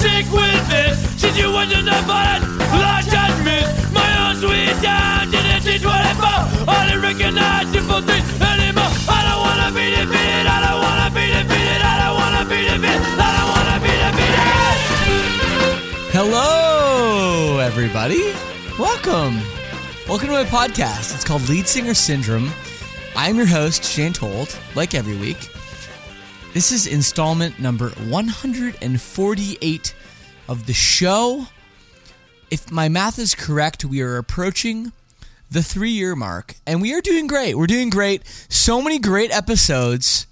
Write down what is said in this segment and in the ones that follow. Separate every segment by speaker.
Speaker 1: Sick with this. Situation that violent, lost judgment. My own sweet time didn't teach I didn't recognize simple things anymore. I don't wanna be defeated, I don't wanna be defeated, I don't wanna be defeated, I don't wanna be defeated.
Speaker 2: Hello, everybody. Welcome. Welcome to my podcast. It's called Lead Singer Syndrome. I'm your host, Shane Told, like every week. This is installment number 148 of the show. If my math is correct, we are approaching the three year mark, and we are doing great. We're doing great. So many great episodes.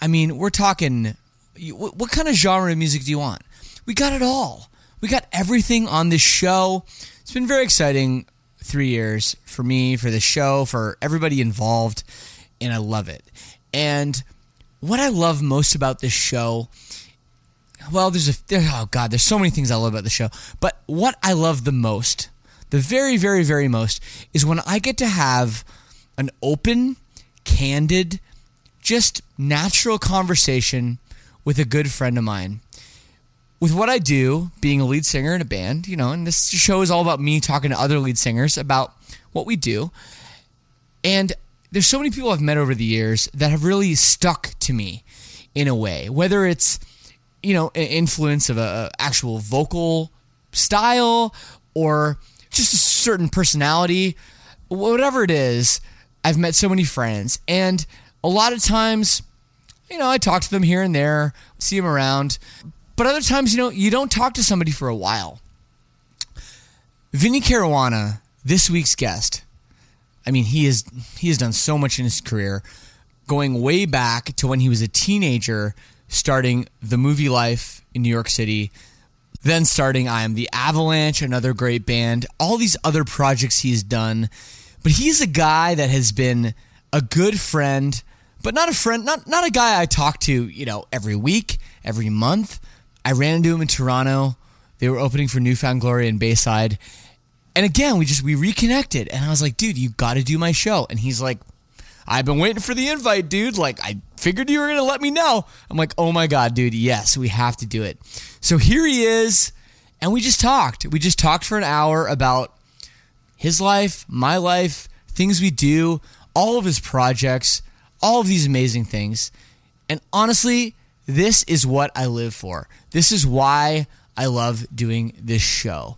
Speaker 2: I mean, we're talking. What kind of genre of music do you want? We got it all. We got everything on this show. It's been very exciting three years for me, for the show, for everybody involved, and I love it. And what I love most about this show, well, there's a there, oh god, there's so many things I love about the show, but what I love the most, the very, very, very most, is when I get to have an open, candid, just natural conversation with a good friend of mine with what I do, being a lead singer in a band, you know, and this show is all about me talking to other lead singers about what we do. And there's so many people I've met over the years that have really stuck to me in a way, whether it's, you know, an influence of a, actual vocal style or just a certain personality, whatever it is, I've met so many friends. And a lot of times, you know, I talk to them here and there, see them around. But other times, you know, you don't talk to somebody for a while. Vinny Caruana, this week's guest. I mean, he is he has done so much in his career, going way back to when he was a teenager, starting the Movielife in New York City, then starting I Am the Avalanche, another great band, all these other projects he's done. But he's a guy that has been a good friend, but not a friend, not not a guy I talk to, you know, every week, every month. I ran into him in Toronto. They were opening for New Found Glory in Bayside. And again, we just we reconnected and I was like, dude, you gotta do my show. And he's like, I've been waiting for the invite, dude. Like, I figured you were to let me know. I'm like, oh my God, dude, yes, we have to do it. So here he is. And we just talked. We just talked for an hour about his life, my life, things we do, all of his projects, all of these amazing things. And honestly, this is what I live for. This is why I love doing this show.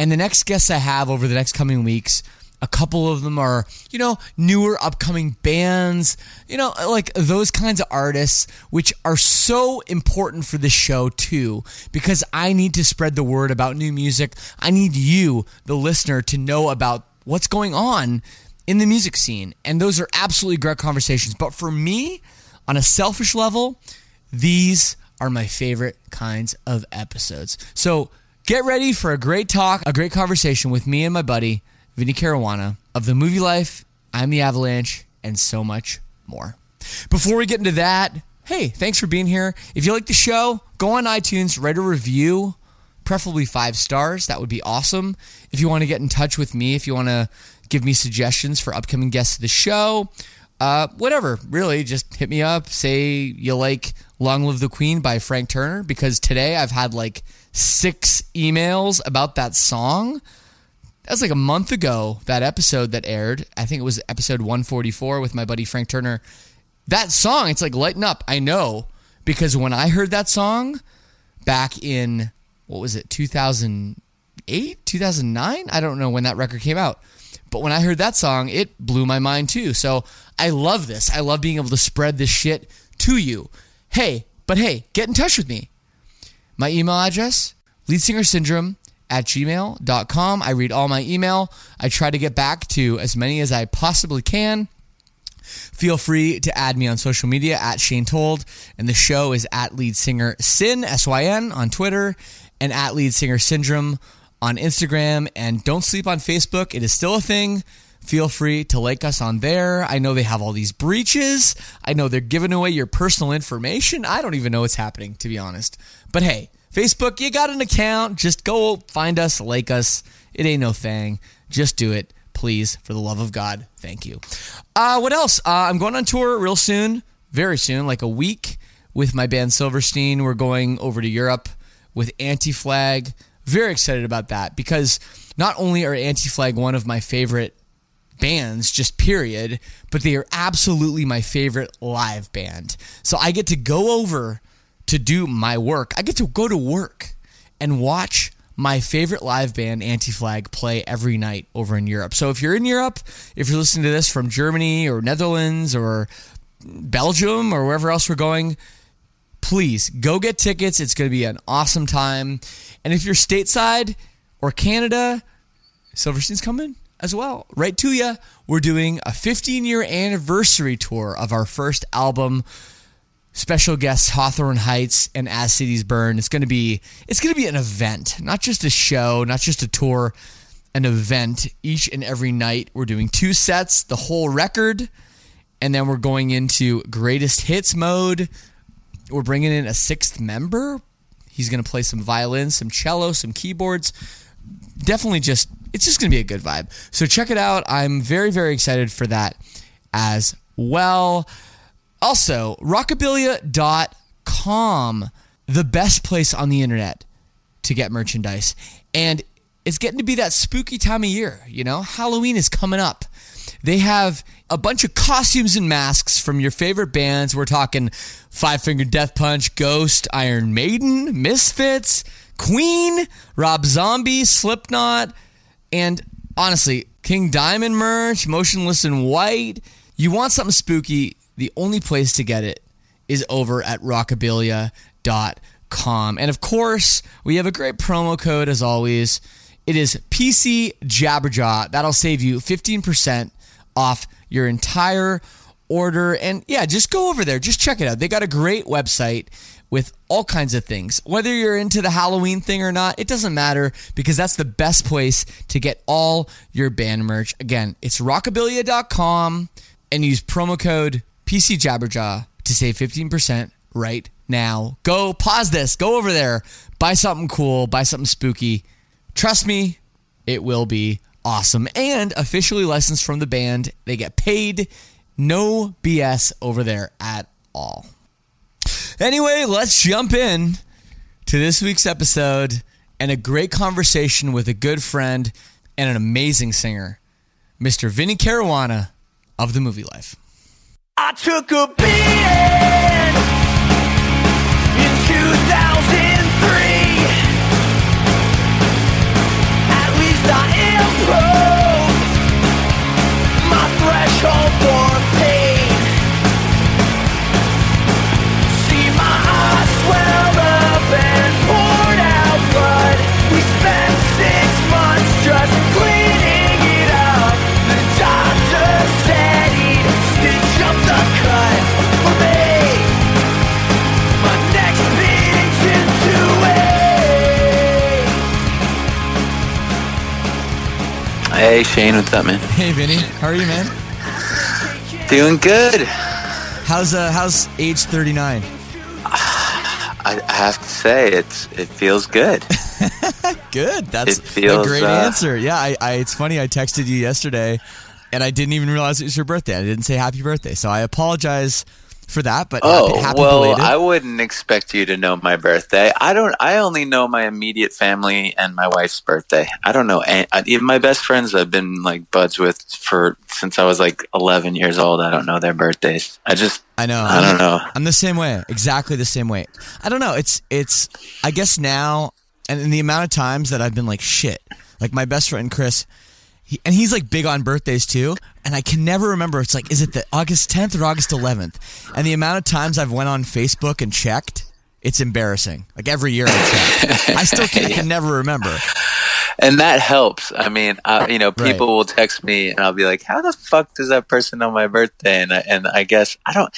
Speaker 2: And the next guests I have over the next coming weeks, a couple of them are, you know, newer upcoming bands, you know, like those kinds of artists, which are so important for this show too, because I need to spread the word about new music. I need you, the listener, to know about what's going on in the music scene. And those are absolutely great conversations. But for me, on a selfish level, these are my favorite kinds of episodes. So get ready for a great talk, a great conversation with me and my buddy, Vinny Caruana, of the Movielife, I'm the Avalanche, and so much more. Before we get into that, hey, thanks for being here. If you like the show, go on iTunes, write a review, preferably five stars. That would be awesome. If you want to get in touch with me, if you want to give me suggestions for upcoming guests of the show, uh, whatever, really, just hit me up. Say you like Long Live the Queen by Frank Turner, because today I've had like six emails about that song. That was like a month ago, that episode that aired. I think it was episode 144 with my buddy Frank Turner. That song, it's like lighten up. I know because when I heard that song back in, what was it, 2008, 2009? I don't know when that record came out. But when I heard that song, it blew my mind too. So I love this. I love being able to spread this shit to you. Hey, but hey, get in touch with me. My email address, leadsingersyndrome at gmail.com. I read all my email. I try to get back to as many as I possibly can. Feel free to add me on social media at Shane Told, and the show is at Lead Singer Sin S Y N on Twitter, and at Lead Singer Syndrome on Instagram. And don't sleep on Facebook; it is still a thing. Feel free to like us on there. I know they have all these breaches. I know they're giving away your personal information. I don't even know what's happening, to be honest. But hey, Facebook, you got an account. Just go find us, like us. It ain't no thing. Just do it please, for the love of God. Thank you. Uh, what else? Uh, I'm going on tour real soon, very soon, like a week with my band Silverstein. We're going over to Europe with Anti Flag. Very excited about that because not only are Anti Flag one of my favorite bands, just period, but they are absolutely my favorite live band. So I get to go over to do my work. I get to go to work and watch my favorite live band, Anti Flag, play every night over in Europe. So if you're in Europe, if you're listening to this from Germany or Netherlands or Belgium or wherever else we're going, please go get tickets. It's going to be an awesome time. And if you're stateside or Canada, Silverstein's coming as well. Right to you. We're doing a 15 year anniversary tour of our first album special guests Hawthorne Heights and As Cities Burn. It's to be it's to be an event, not just a show, not just a tour, an event each and every night. We're doing two sets, the whole record, and then we're going into greatest hits mode. We're bringing in a sixth member. He's to play some violin, some cello, some keyboards. Definitely just it's just going to be a good vibe. So check it out. I'm very very excited for that as well. Also, rockabilia.com, the best place on the internet to get merchandise. And it's getting to be that spooky time of year, you know? Halloween is coming up. They have a bunch of costumes and masks from your favorite bands. We're talking Five Finger Death Punch, Ghost, Iron Maiden, Misfits, Queen, Rob Zombie, Slipknot, and honestly, King Diamond merch, Motionless in White. You want something spooky, the only place to get it is over at rockabilia.com. And of course, we have a great promo code as always. It is PC Jabberjaw. That'll save you 15% off your entire order. And yeah, just go over there. Just check it out. They got a great website with all kinds of things. Whether you're into the Halloween thing or not, it doesn't matter because that's the best place to get all your band merch. Again, it's rockabilia.com and use promo code PC Jabberjaw to save 15% right now. Go pause this, go over there, buy something cool, buy something spooky. Trust me, it will be awesome. And officially licensed from the band, they get paid. No BS over there at all. Anyway, let's jump in to this week's episode and a great conversation with a good friend and an amazing singer, Mr. Vinny Caruana of the Movielife.
Speaker 1: I took a beating in 2003. At least I improved my threshold
Speaker 3: Hey Shane, what's up, man?
Speaker 2: Hey, Vinny. How are you, man?
Speaker 3: Doing good.
Speaker 2: How's uh how's age 39?
Speaker 3: I, I have to say, it's it feels good.
Speaker 2: Good. That's
Speaker 3: feels,
Speaker 2: a great
Speaker 3: uh,
Speaker 2: answer. Yeah, I, I it's funny I texted you yesterday and I didn't even realize it was your birthday. I didn't say happy birthday. So I apologize for that, but
Speaker 3: Oh
Speaker 2: happy, happy
Speaker 3: well,
Speaker 2: belated.
Speaker 3: I wouldn't expect you to know my birthday. I don't. I only know my immediate family and my wife's birthday. I don't know. an- I- Even my best friends I've been like buds with for since I was like 11 years old. I don't know their birthdays. I just
Speaker 2: I know.
Speaker 3: I don't know.
Speaker 2: I'm the same way. Exactly the same way. I don't know. It's it's I guess now and in the amount of times that I've been like shit. Like my best friend Chris he, and he's like big on birthdays too, and I can never remember. It's like, is it the August 10th or August 11th? And the amount of times I've went on Facebook and checked, it's embarrassing. Like every year I check, I still can, I can never remember.
Speaker 3: and that helps. I mean, uh, you know,
Speaker 2: Right.
Speaker 3: people will text me, and I'll be like, "How the fuck does that person know my birthday?" And I, and I guess I don't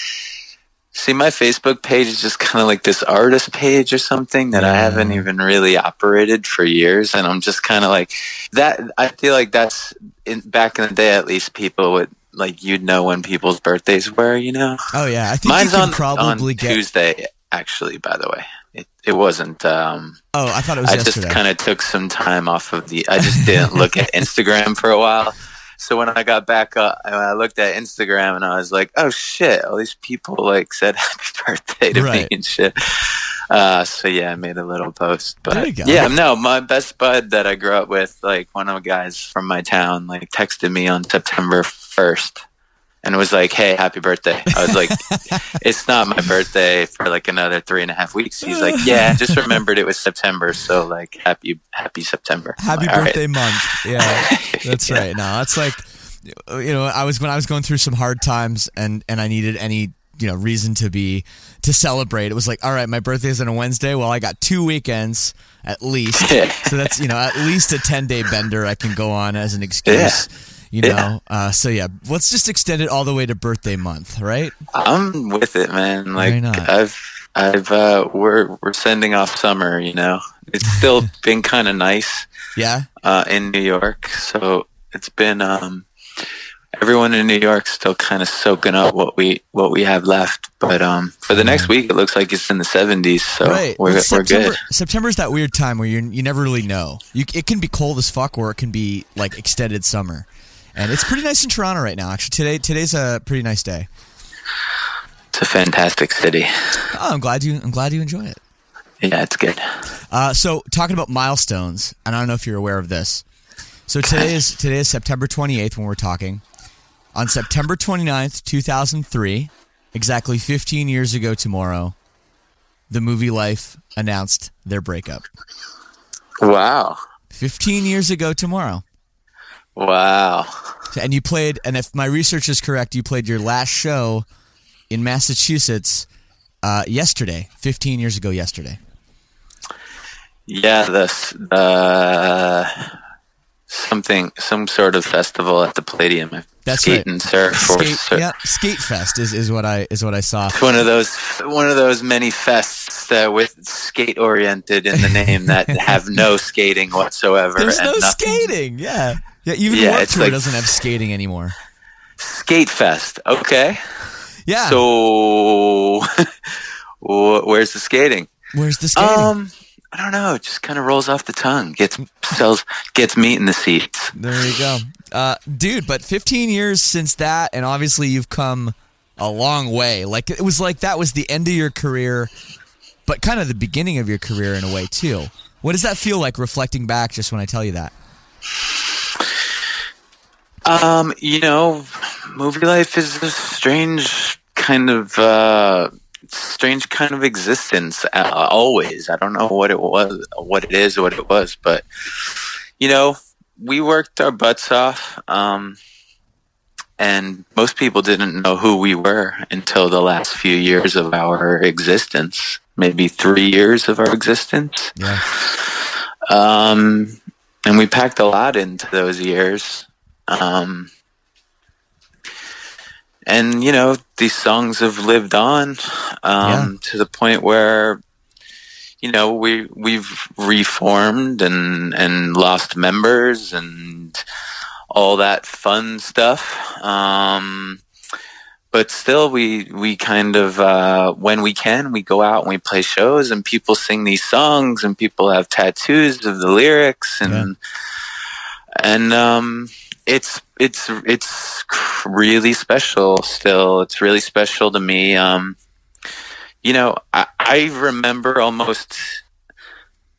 Speaker 3: see my Facebook page is just kind of like this artist page or something that I haven't even really operated for years, and I'm just kind of like that. I feel like that's in, back in the day, at least people would like you'd know when people's birthdays were, you know.
Speaker 2: Oh yeah, I think
Speaker 3: Mine's on
Speaker 2: probably
Speaker 3: on
Speaker 2: get.
Speaker 3: Tuesday, actually. By the way, it it wasn't. um
Speaker 2: Oh, I thought it was
Speaker 3: I
Speaker 2: yesterday.
Speaker 3: just kind of took some time off of the. I just didn't look at Instagram for a while. So when I got back up, when I looked at Instagram and I was like, "Oh shit! All these people like said happy birthday to
Speaker 2: Right.
Speaker 3: me and shit." Uh, so yeah, I made a little post. But
Speaker 2: There you go.
Speaker 3: yeah, no, my best bud that I grew up with, like one of the guys from my town, like texted me on September first. And was like, "Hey, happy birthday!" I was like, "It's not my birthday for like another three and a half weeks." He's like, "Yeah, just remembered it was September, so like, happy happy September."
Speaker 2: Happy
Speaker 3: like, "All right."
Speaker 2: birthday month. Yeah, that's
Speaker 3: Yeah.
Speaker 2: right. No, that's like you know, I was when I was going through some hard times and and I needed any you know reason to be to celebrate. It was like, all right, my birthday's on a Wednesday. Well, I got two weekends at least, so that's you know at least a ten day bender I can go on as an excuse. You know,
Speaker 3: Yeah.
Speaker 2: uh, so yeah, let's just extend it all the way to birthday month, right?
Speaker 3: I'm with it, man. Like? I've I've uh we're we're sending off summer, you know. It's still been kind of nice
Speaker 2: Yeah,
Speaker 3: uh in New York. So it's been um everyone in New York's still kind of soaking up what we what we have left. But um for the next week it looks like it's in the 70s, so
Speaker 2: right.
Speaker 3: we're
Speaker 2: Well,
Speaker 3: we're
Speaker 2: September,
Speaker 3: good.
Speaker 2: September's that weird time where you you never really know. You, it can be cold as fuck, or it can be like extended summer, and it's pretty nice in Toronto right now. Actually, today today's a pretty nice day.
Speaker 3: It's a fantastic city.
Speaker 2: Oh, I'm glad you I'm glad you enjoy it.
Speaker 3: Yeah, it's good.
Speaker 2: Uh, so talking about milestones, and I don't know if you're aware of this. So today is today is September 28th when we're talking. On September 29th, 2003, exactly 15 years ago tomorrow, the Movielife announced their breakup.
Speaker 3: Wow.
Speaker 2: 15 years ago tomorrow.
Speaker 3: Wow.
Speaker 2: And you played, and if my research is correct, you played your last show in Massachusetts uh, yesterday, 15 years ago yesterday.
Speaker 3: Yeah, the the something some sort of festival at the Palladium.
Speaker 2: That's
Speaker 3: Skate
Speaker 2: right.
Speaker 3: and surf
Speaker 2: Skate,
Speaker 3: surf.
Speaker 2: yeah, Skate Fest is, is what I is what I saw.
Speaker 3: It's one of those one of those many fests that with skate oriented in the name that have no skating whatsoever.
Speaker 2: There's no
Speaker 3: nothing.
Speaker 2: skating. Yeah, yeah. Even
Speaker 3: Yeah,
Speaker 2: Warped Tour
Speaker 3: like-
Speaker 2: doesn't have skating anymore.
Speaker 3: Skate fest. Okay.
Speaker 2: Yeah.
Speaker 3: So where's the skating?
Speaker 2: where's the skating?
Speaker 3: Um I don't know. It just kind of rolls off the tongue. Gets sells gets meat in the seats.
Speaker 2: there you go, uh, dude. But 15 years since that, and obviously you've come a long way. Like it was like that was the end of your career, but kind of the beginning of your career in a way too. What does that feel like reflecting back? Just when I tell you that.
Speaker 3: Um, you know, Movielife is a strange kind of uh strange kind of existence uh, always. I don't know what it was, what it is, what it was, but you know, we worked our butts off um and most people didn't know who we were until the last few years of our existence, maybe 3 years of our existence.
Speaker 2: Yeah.
Speaker 3: Um, and we packed a lot into those years. Um, and you know, these songs have lived on um, to the point where you know we we've reformed and and lost members and all that fun stuff. Um, but still, we we kind of uh, when we can, we go out and we play shows, and people sing these songs, and people have tattoos of the lyrics, and and um, it's it's it's really special. Still, it's really special to me. Um, you know, I, I remember almost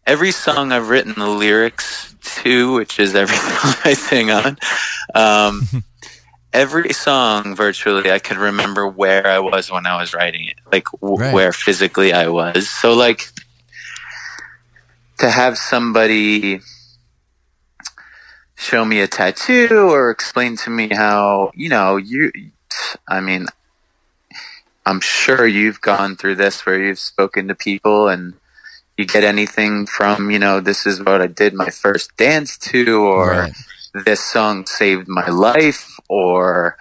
Speaker 3: every song I've written the lyrics to, which is every song I sing on. Um, every song virtually I could remember where I was when I was writing it, like w-
Speaker 2: Right.
Speaker 3: where physically I was. So like to have somebody show me a tattoo or explain to me how, you know, you I mean I'm sure you've gone through this where you've spoken to people and you get anything from, you know, this is what I did my first dance to or
Speaker 2: Right.
Speaker 3: this song saved my life or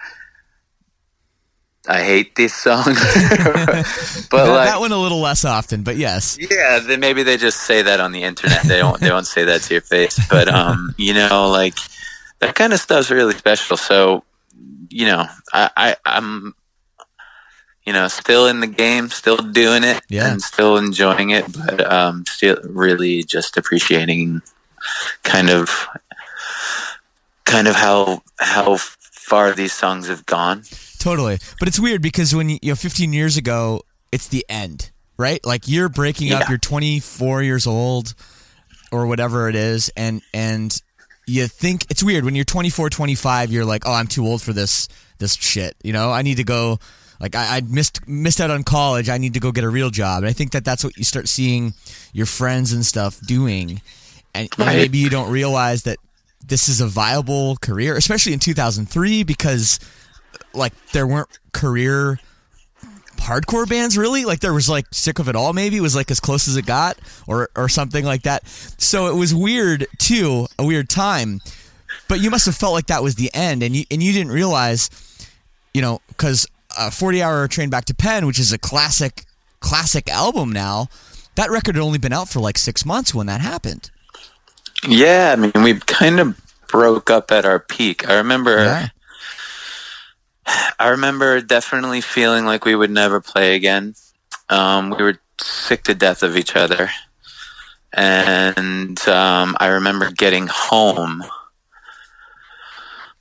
Speaker 3: I hate this song. but
Speaker 2: that,
Speaker 3: like
Speaker 2: that one a little less often, but yes.
Speaker 3: yeah, then maybe they just say that on the internet. They don't they don't say that to your face. But um, you know, like that kind of stuff's really special. So, you know, I, I I'm you know, still in the game, still doing it
Speaker 2: Yeah.
Speaker 3: and still enjoying it, but um still really just appreciating kind of kind of how how far these songs have gone.
Speaker 2: Totally. But it's weird because when you, you know 15 years ago, it's the end, right? Like you're breaking up, you're 24 years old or whatever it is and and you think it's weird when you're 24, 25, you're like, "Oh, I'm too old for this this shit." You know, I need to go like I, I missed missed out on college. I need to go get a real job. And I think that that's what you start seeing your friends and stuff doing. And, and
Speaker 3: Right.
Speaker 2: maybe you don't realize that this is a viable career, especially in 2003 because like there weren't career hardcore bands really? Like there was like sick of it all maybe? It was like as close as it got or or something like that. So it was weird too a weird time. But you must have felt like that was the end and you and you didn't realize you know because a 40 hour train back to penn which is a classic classic album now that record had only been out for like six months when that happened.
Speaker 3: Yeah, I mean, we kind of broke up at our peak. I remember
Speaker 2: yeah
Speaker 3: I remember definitely feeling like we would never play again. Um, we were sick to death of each other. And um, I remember getting home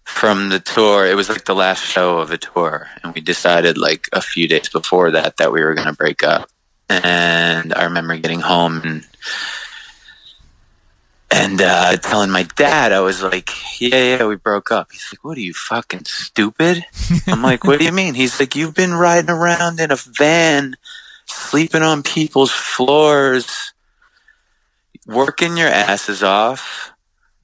Speaker 3: from the tour. It was like the last show of the tour. And we decided, like, a few days before that, that we were going to break up. And I remember getting home and and uh, telling my dad, I was like, "Yeah, yeah, we broke up." He's like, "What are you fucking stupid?" I'm like, "What do you mean?" He's like, "You've been riding around in a van, sleeping on people's floors, working your asses off,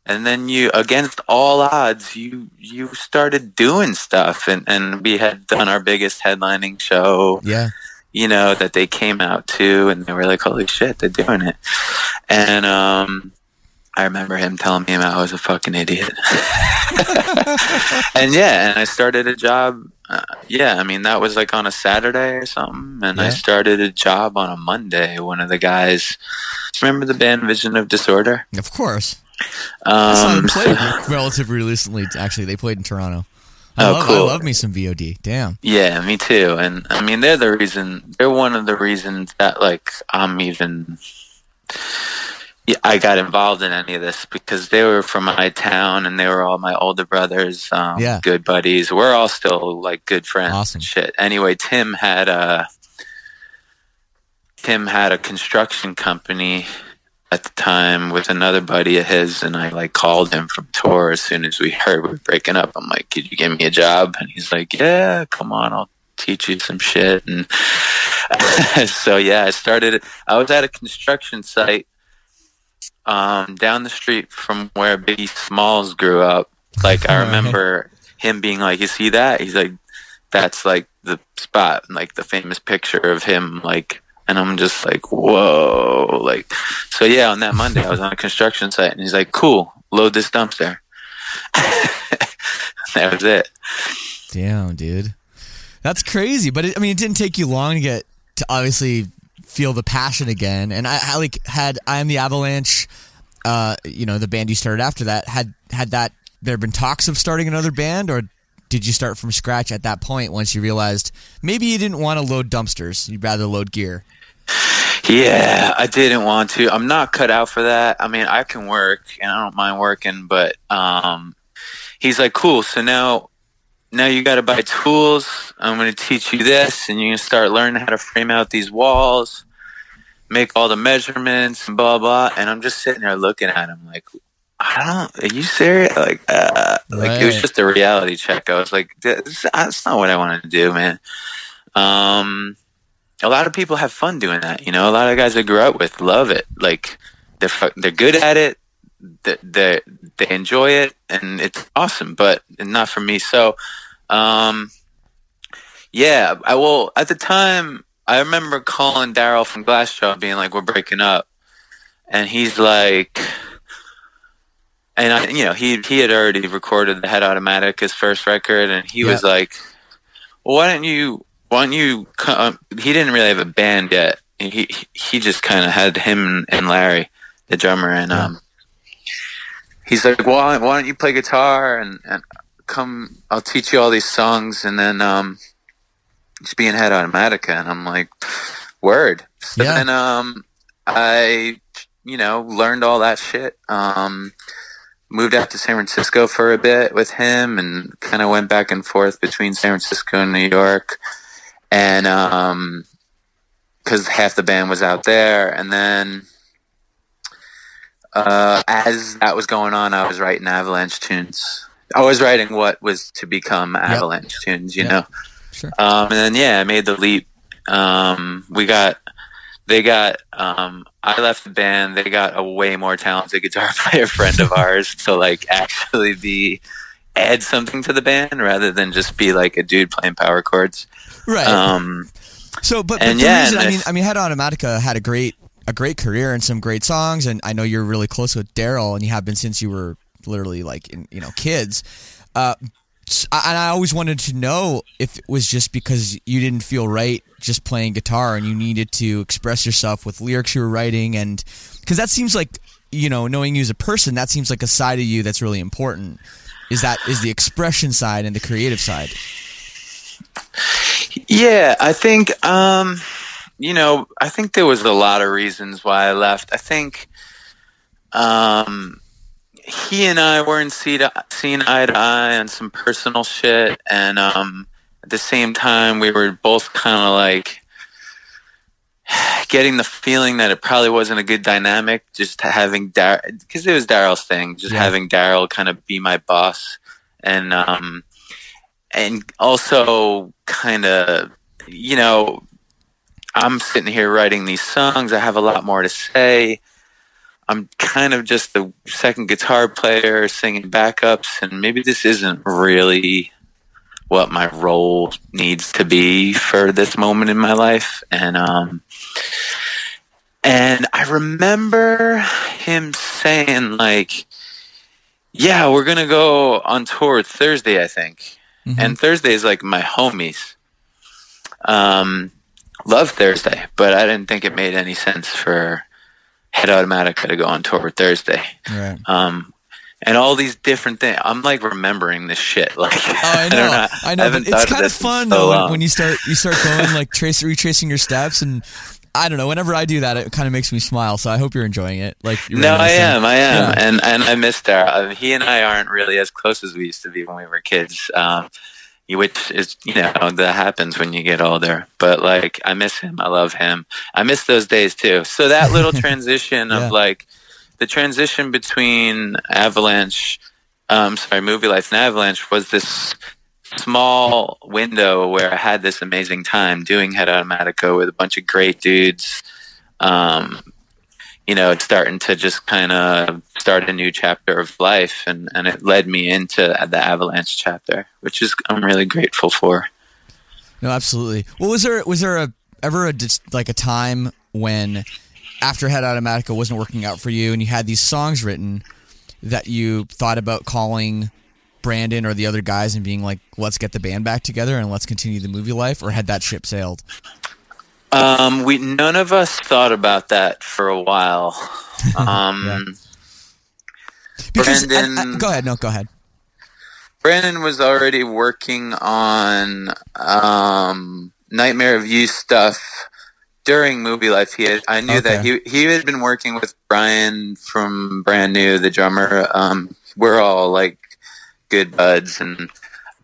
Speaker 3: and then you, against all odds, you you started doing stuff, and and we had done our biggest headlining show."
Speaker 2: yeah
Speaker 3: you know, that they came out to and they were like, holy shit, they're doing it. And, um, I remember him telling me I was a fucking idiot. and yeah, and I started a job. Uh, yeah, I mean, that was like on a Saturday or something. And I started a job on a Monday. One of the guys, remember the band Vision of Disorder?
Speaker 2: of course I saw them
Speaker 3: Um,
Speaker 2: play
Speaker 3: so-
Speaker 2: relatively recently. Actually, they played in Toronto. I,
Speaker 3: Oh,
Speaker 2: love, I love me some VOD. Damn.
Speaker 3: Yeah, me too. And I mean, they're the reason. They're one of the reasons that like I'm even. Yeah, I got involved in any of this because they were from my town and they were all my older brothers, um,
Speaker 2: Yeah.
Speaker 3: good buddies. We're all still like good friends.
Speaker 2: Awesome.
Speaker 3: Shit. Anyway, Tim had a Tim had a construction company at the time with another buddy of his, and I like called him from tour as soon as we heard we were breaking up. I'm like, "Could you give me a job?" And he's like, "Yeah, come on, I'll teach you some shit." And so yeah, I started. I was at a construction site um, down the street from where Biggie Smalls grew up. Like I remember him being like, "You see that?" He's like, "That's like the spot, like the famous picture of him." Like, and I'm just like, "Whoa!" Like, so yeah. On that Monday, I was on a construction site, and he's like, "Cool, load this dumpster." that was it.
Speaker 2: Damn, dude. That's crazy. But it, I mean, it didn't take you long to get to obviously feel the passion again. And I, I like had I am the Avalanche. Uh, you know, the band you started after that had had that. There been talks of starting another band, or did you start from scratch at that point once you realized maybe you didn't want to load dumpsters, you'd rather load gear?
Speaker 3: Yeah, I didn't want to. I'm not cut out for that. I mean, I can work and I don't mind working, but um, he's like, cool. So now, now you got to buy tools. I'm going to teach you this, and you're going to start learning how to frame out these walls, make all the measurements, and blah blah. And I'm just sitting there looking at him like, I don't. Are you serious? Like, uh, like it was just a reality check. I was like, this, that's not what I want to do, man. Um, a lot of people have fun doing that. You know, a lot of guys I grew up with love it. Like, they're they're good at it. They they they enjoy it, and it's awesome. But not for me. So, um, yeah. I will. At the time, I remember calling Daryl from Glassjaw, being like, "We're breaking up," and he's like and I, you know, he he had already recorded the Head Automatica, his first record, and he was like, "Well, why don't you? Why don't you?" Come? He didn't really have a band yet. He he just kind of had him and Larry, the drummer, and um, he's like, why, why don't you play guitar and and come? I'll teach you all these songs, and then um, just be in Head Automatica." And I'm like, "Word." So
Speaker 2: Yeah.
Speaker 3: then um, I you know learned all that shit. Um, moved out to San Francisco for a bit with him and kind of went back and forth between San Francisco and New York. And, um, cause half the band was out there. And then, uh, as that was going on, I was writing Avalanche tunes. I was writing what was to become Avalanche tunes, you
Speaker 2: Yep.
Speaker 3: know?
Speaker 2: Sure.
Speaker 3: Um, and then, yeah, I made the leap. Um, we got, they got, um, I left the band. They got a way more talented guitar player friend of ours to like actually be, add something to the band rather than just be like a dude playing power chords.
Speaker 2: Right.
Speaker 3: Um,
Speaker 2: So, but, but
Speaker 3: And
Speaker 2: the
Speaker 3: yeah,
Speaker 2: reason, I- mean, I mean, Head Automatica had a great, a great career and some great songs, and I know you're really close with Daryl, and you have been since you were literally like, in, you know, kids. Uh, and I always wanted to know if it was just because you didn't feel right just playing guitar, and you needed to express yourself with lyrics you were writing, and because that seems like, you know, knowing you as a person, that seems like a side of you that's really important. Is that is the expression side and the creative side?
Speaker 3: Yeah, I think um, you know, I think there was a lot of reasons why I left. I think um, he and I weren't seeing eye to eye on some personal shit, and um, at the same time, we were both kind of like getting the feeling that it probably wasn't a good dynamic. Just having Dar because it was Daryl's thing, just
Speaker 2: Yeah.
Speaker 3: having Daryl kind of be my boss, and um, and also kind of you know i'm sitting here writing these songs. I have a lot more to say. I'm kind of just the second guitar player singing backups and maybe this isn't really what my role needs to be for this moment in my life. And um and i remember him saying like yeah we're gonna go on tour thursday i think. And Thursday is like my homies. Um, love Thursday, but I didn't think it made any sense for Head Automatica to go on tour Thursday.
Speaker 2: Right.
Speaker 3: Um, and all these different things. I'm like remembering this shit. Like,
Speaker 2: Oh, I know,
Speaker 3: don't
Speaker 2: I know. But it's kind of fun
Speaker 3: so
Speaker 2: though when, when you start you start going like trace retracing your steps, and I don't know. Whenever I do that, it kind of makes me smile. So I hope you're enjoying it. Like
Speaker 3: No, I am. I am,
Speaker 2: Yeah.
Speaker 3: and and I miss. Uh, He and I aren't really as close as we used to be when we were kids. Um, which is you know that happens when you get older. But like, I miss him. I love him. I miss those days too. So that little transition
Speaker 2: Yeah.
Speaker 3: of like the transition between Avalanche, um, sorry, Movielife and Avalanche was this small window where I had this amazing time doing Head Automatica with a bunch of great dudes. Um, you know, it's starting to just kind of start a new chapter of life, and, and it led me into the Avalanche chapter, which is I'm really grateful for.
Speaker 2: No, absolutely. Well, was there was there a ever a like a time when after Head Automatica wasn't working out for you, and you had these songs written that you thought about calling Brandon or the other guys and being like, "Let's get the band back together and let's continue the Movielife," or had that ship sailed?
Speaker 3: Um, we none of us thought about that for a while. Um,
Speaker 2: Because I- I-
Speaker 3: Brandon-
Speaker 2: go ahead, no, go ahead.
Speaker 3: Brandon was already working on um, Nightmare of You stuff during Movielife. He had, I knew that he he had been working with Brian from Brand New, the drummer. Um, we're all like good buds, and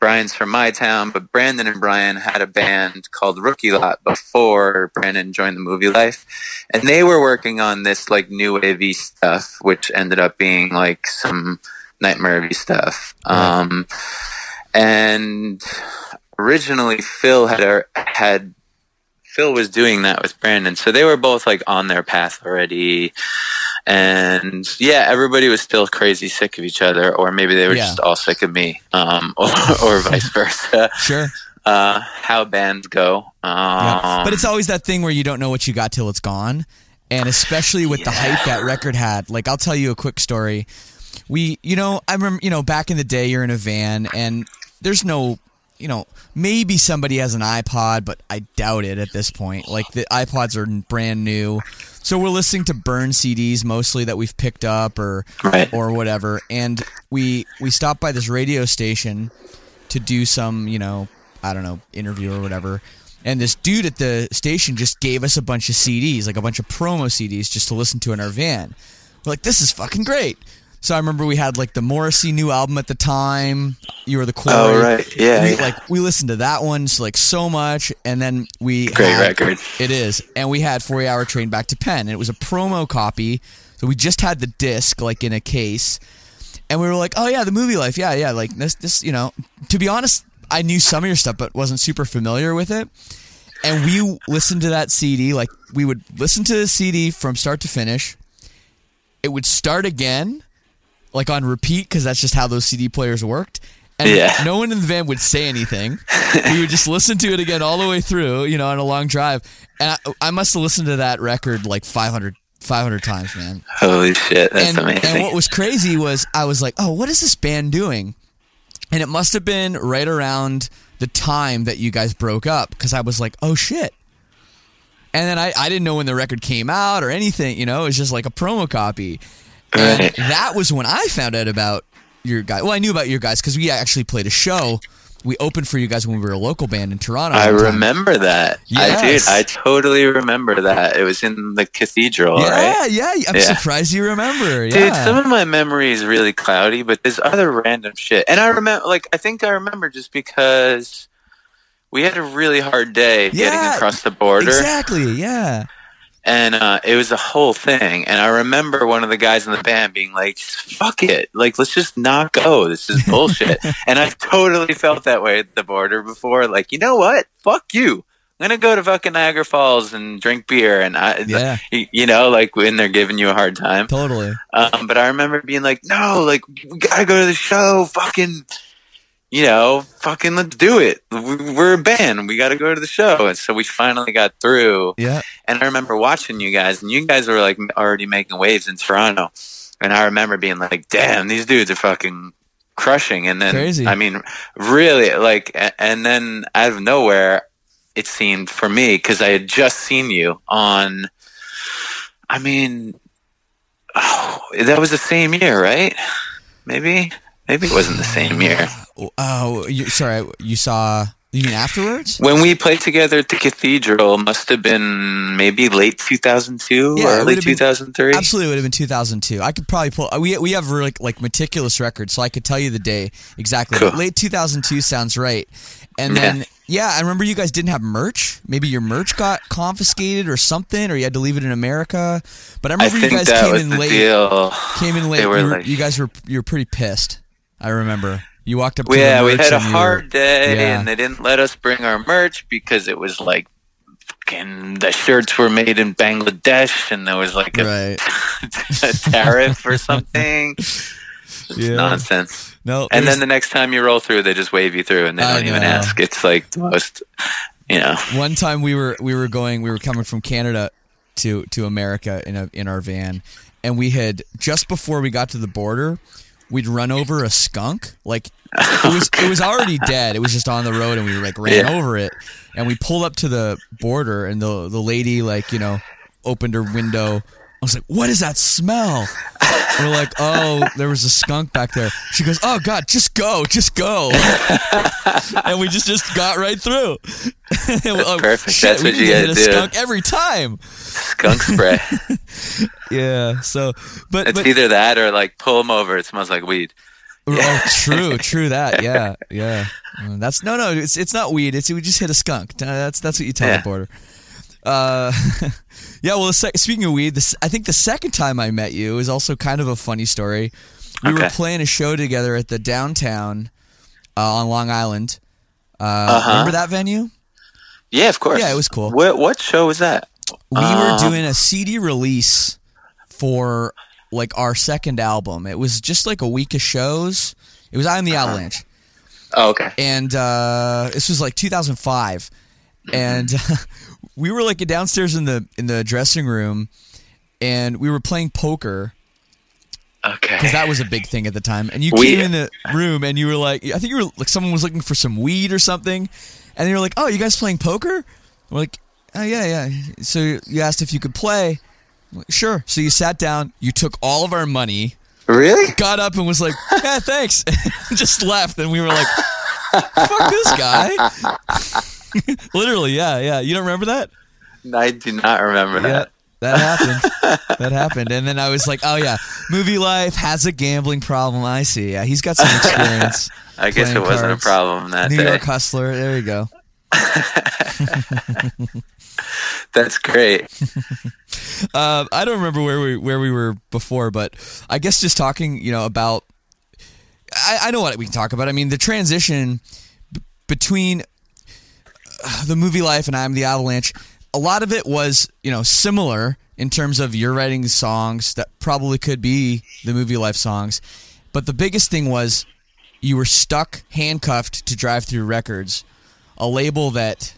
Speaker 3: Brian's from my town. But Brandon and Brian had a band called Rookie Lot before Brandon joined the Movielife, and they were working on this like new wavy stuff, which ended up being like some Nightmare stuff. Um, and originally Phil had had Phil was doing that with Brandon, so they were both like on their path already. And yeah, everybody was still crazy sick of each other, or maybe they were
Speaker 2: Yeah.
Speaker 3: just all sick of me, um, or, or vice versa.
Speaker 2: Sure.
Speaker 3: Uh, how bands go. Um,
Speaker 2: Yeah. but it's always that thing where you don't know what you got till it's gone. And especially with the hype that record had. Like, I'll tell you a quick story. We, you know, I remember, you know, back in the day, you're in a van and there's no, you know, maybe somebody has an iPod, but I doubt it at this point. Like, the iPods are brand new. So we're listening to burn CDs mostly that we've picked up or
Speaker 3: Right.
Speaker 2: or whatever. And we we stopped by this radio station to do some, you know, I don't know, interview or whatever. And this dude at the station just gave us a bunch of CDs, like a bunch of promo CDs, just to listen to in our van. We're like, this is fucking great. So I remember we had like the Morrissey new album at the time. You were the Quarry.
Speaker 3: Oh, right. Yeah,
Speaker 2: We,
Speaker 3: yeah.
Speaker 2: Like we listened to that one so, like so much, and then we
Speaker 3: Great
Speaker 2: had-
Speaker 3: record.
Speaker 2: It is, and we had 40 Hour Train back to Penn, and it was a promo copy. So we just had the disc like in a case, and we were like, "Oh yeah, the Movielife, yeah, yeah." Like this, this, you know. To be honest, I knew some of your stuff, but wasn't super familiar with it. And we listened to that CD, like we would listen to the CD from start to finish. It would start again, like on repeat, because that's just how those CD players worked. And
Speaker 3: Yeah.
Speaker 2: no one in the van would say anything. we would just listen to it again all the way through, you know, on a long drive. And I, I must have listened to that record like 500, 500 times, man
Speaker 3: Holy shit, that's
Speaker 2: and,
Speaker 3: amazing.
Speaker 2: and what was crazy was I was like, oh, what is this band doing? And it must have been right around the time that you guys broke up because I was like, oh shit. And then I, I didn't know when the record came out or anything, you know, it was just like a promo copy.
Speaker 3: Right.
Speaker 2: that was when I found out about your guys. Well, I knew about your guys because we actually played a show. We opened for you guys when we were a local band in Toronto.
Speaker 3: I remember that.
Speaker 2: Yes.
Speaker 3: I did. I totally remember that. It was in the cathedral,
Speaker 2: Yeah,
Speaker 3: right?
Speaker 2: yeah. I'm
Speaker 3: Yeah.
Speaker 2: surprised you remember.
Speaker 3: Dude,
Speaker 2: yeah.
Speaker 3: some of my memory is really cloudy, but there's other random shit. And I remember, like, I think I remember just because we had a really hard day getting across the border,
Speaker 2: Exactly. Yeah.
Speaker 3: And uh, it was a whole thing. And I remember one of the guys in the band being like, "Fuck it, like, let's just not go. This is bullshit." and I've totally felt that way at the border before. Like, you know what? Fuck you. I'm gonna go to fucking Niagara Falls and drink beer, and I,
Speaker 2: Yeah.
Speaker 3: you know, like when they're giving you a hard time.
Speaker 2: Totally.
Speaker 3: Um, but I remember being like, no, like we gotta go to the show. Fucking, you know, fucking let's do it. We- We're a band. We gotta go to the show. And so we finally got through.
Speaker 2: Yeah.
Speaker 3: And I remember watching you guys, and you guys were like already making waves in Toronto. And I remember being like, damn, these dudes are fucking crushing. And then,
Speaker 2: Crazy.
Speaker 3: I mean, really, like, and then out of nowhere, it seemed for me because I had just seen you on. I mean, oh, that was the same year, right? Maybe, maybe it wasn't the same year.
Speaker 2: Oh, oh, you, sorry. You saw? You mean afterwards?
Speaker 3: When we played together at the cathedral, must have been maybe late 2002,
Speaker 2: Yeah, it
Speaker 3: early
Speaker 2: would have been-
Speaker 3: 2003.
Speaker 2: Absolutely, would have been 2002. I could probably pull. We we have like like meticulous records, so I could tell you the day exactly.
Speaker 3: Cool.
Speaker 2: Late 2002 sounds right. And then yeah, I remember you guys didn't have merch. Maybe your merch got confiscated or something, or you had to leave it in America. But I
Speaker 3: I
Speaker 2: remember you guys came in late.
Speaker 3: deal.
Speaker 2: Came in late. You, were-
Speaker 3: like-
Speaker 2: you guys were you were pretty pissed. I remember. You walked up to
Speaker 3: yeah, we had a
Speaker 2: and were-
Speaker 3: hard day,
Speaker 2: Yeah.
Speaker 3: and they didn't let us bring our merch because it was like fucking the shirts were made in Bangladesh, and there was like a,
Speaker 2: Right.
Speaker 3: a tariff or something. It's
Speaker 2: Yeah.
Speaker 3: nonsense.
Speaker 2: No.
Speaker 3: And then the next time you roll through, they just wave you through, and they don't even ask. It's like the most, you know.
Speaker 2: one time we were we were going we were coming from Canada to to America in a in our van and we had just before we got to the border we'd run over a skunk like it was it was already dead. It was just on the road and we like ran
Speaker 3: Yeah.
Speaker 2: over it. And we pulled up to the border and the the lady like you know opened her window was like what is that smell we're like, oh, there was a skunk back there. She goes, oh god, just go, just go, and we just just got right through. That's
Speaker 3: perfect. That's what you gotta do.
Speaker 2: skunk every time.
Speaker 3: Skunk spray.
Speaker 2: Yeah. So, but
Speaker 3: it's
Speaker 2: but
Speaker 3: either that or like pull them over. It smells like weed.
Speaker 2: oh, true, true that. Yeah, yeah. That's no, no. It's it's not weed. It's we just hit a skunk. That's that's what you tell
Speaker 3: Yeah.
Speaker 2: the border. Uh, yeah. Well, the sec- speaking of weed, this, I think the second time I met you is also kind of a funny story. We were playing a show together at the downtown uh, on Long Island. Uh,
Speaker 3: Uh-huh.
Speaker 2: Remember that venue?
Speaker 3: Yeah, of course.
Speaker 2: Yeah, it was cool.
Speaker 3: What what show was that?
Speaker 2: We were
Speaker 3: Uh,
Speaker 2: doing a CD release for like our second album. It was just like a week of shows. It was I Am the Avalanche.
Speaker 3: Oh, okay.
Speaker 2: and uh, this was like 2005, and we were like downstairs in the in the dressing room, and we were playing poker
Speaker 3: Okay.
Speaker 2: because that was a big thing at the time. And you
Speaker 3: We-
Speaker 2: came in the room, and you were like, I think you were like someone was looking for some weed or something, and you were like, "Oh, you guys playing poker?" We're like, "Oh yeah, yeah." So you asked if you could play. Like, sure. So you sat down, you took all of our money,
Speaker 3: really?
Speaker 2: got up and was like, "Yeah, thanks," just left. And we were like, "Fuck this guy!" Literally, yeah, yeah. You don't remember that?
Speaker 3: I do not remember
Speaker 2: Yeah,
Speaker 3: that.
Speaker 2: that happened. that happened. And then I was like, "Oh yeah, Movielife has a gambling problem." I see. Yeah, he's got some experience.
Speaker 3: I guess it wasn't
Speaker 2: cards.
Speaker 3: a problem that
Speaker 2: New
Speaker 3: day.
Speaker 2: York hustler. There you go.
Speaker 3: That's great.
Speaker 2: Uh, I don't remember where we where we were before, but I guess just talking, you know, about. I, I know what we can talk about. I mean, the transition b- between the Movielife and I'm the Avalanche. A lot of it was, you know, similar in terms of you're writing songs that probably could be the Movielife songs, but the biggest thing was you were stuck, handcuffed to Drive-Thru Records, a label that,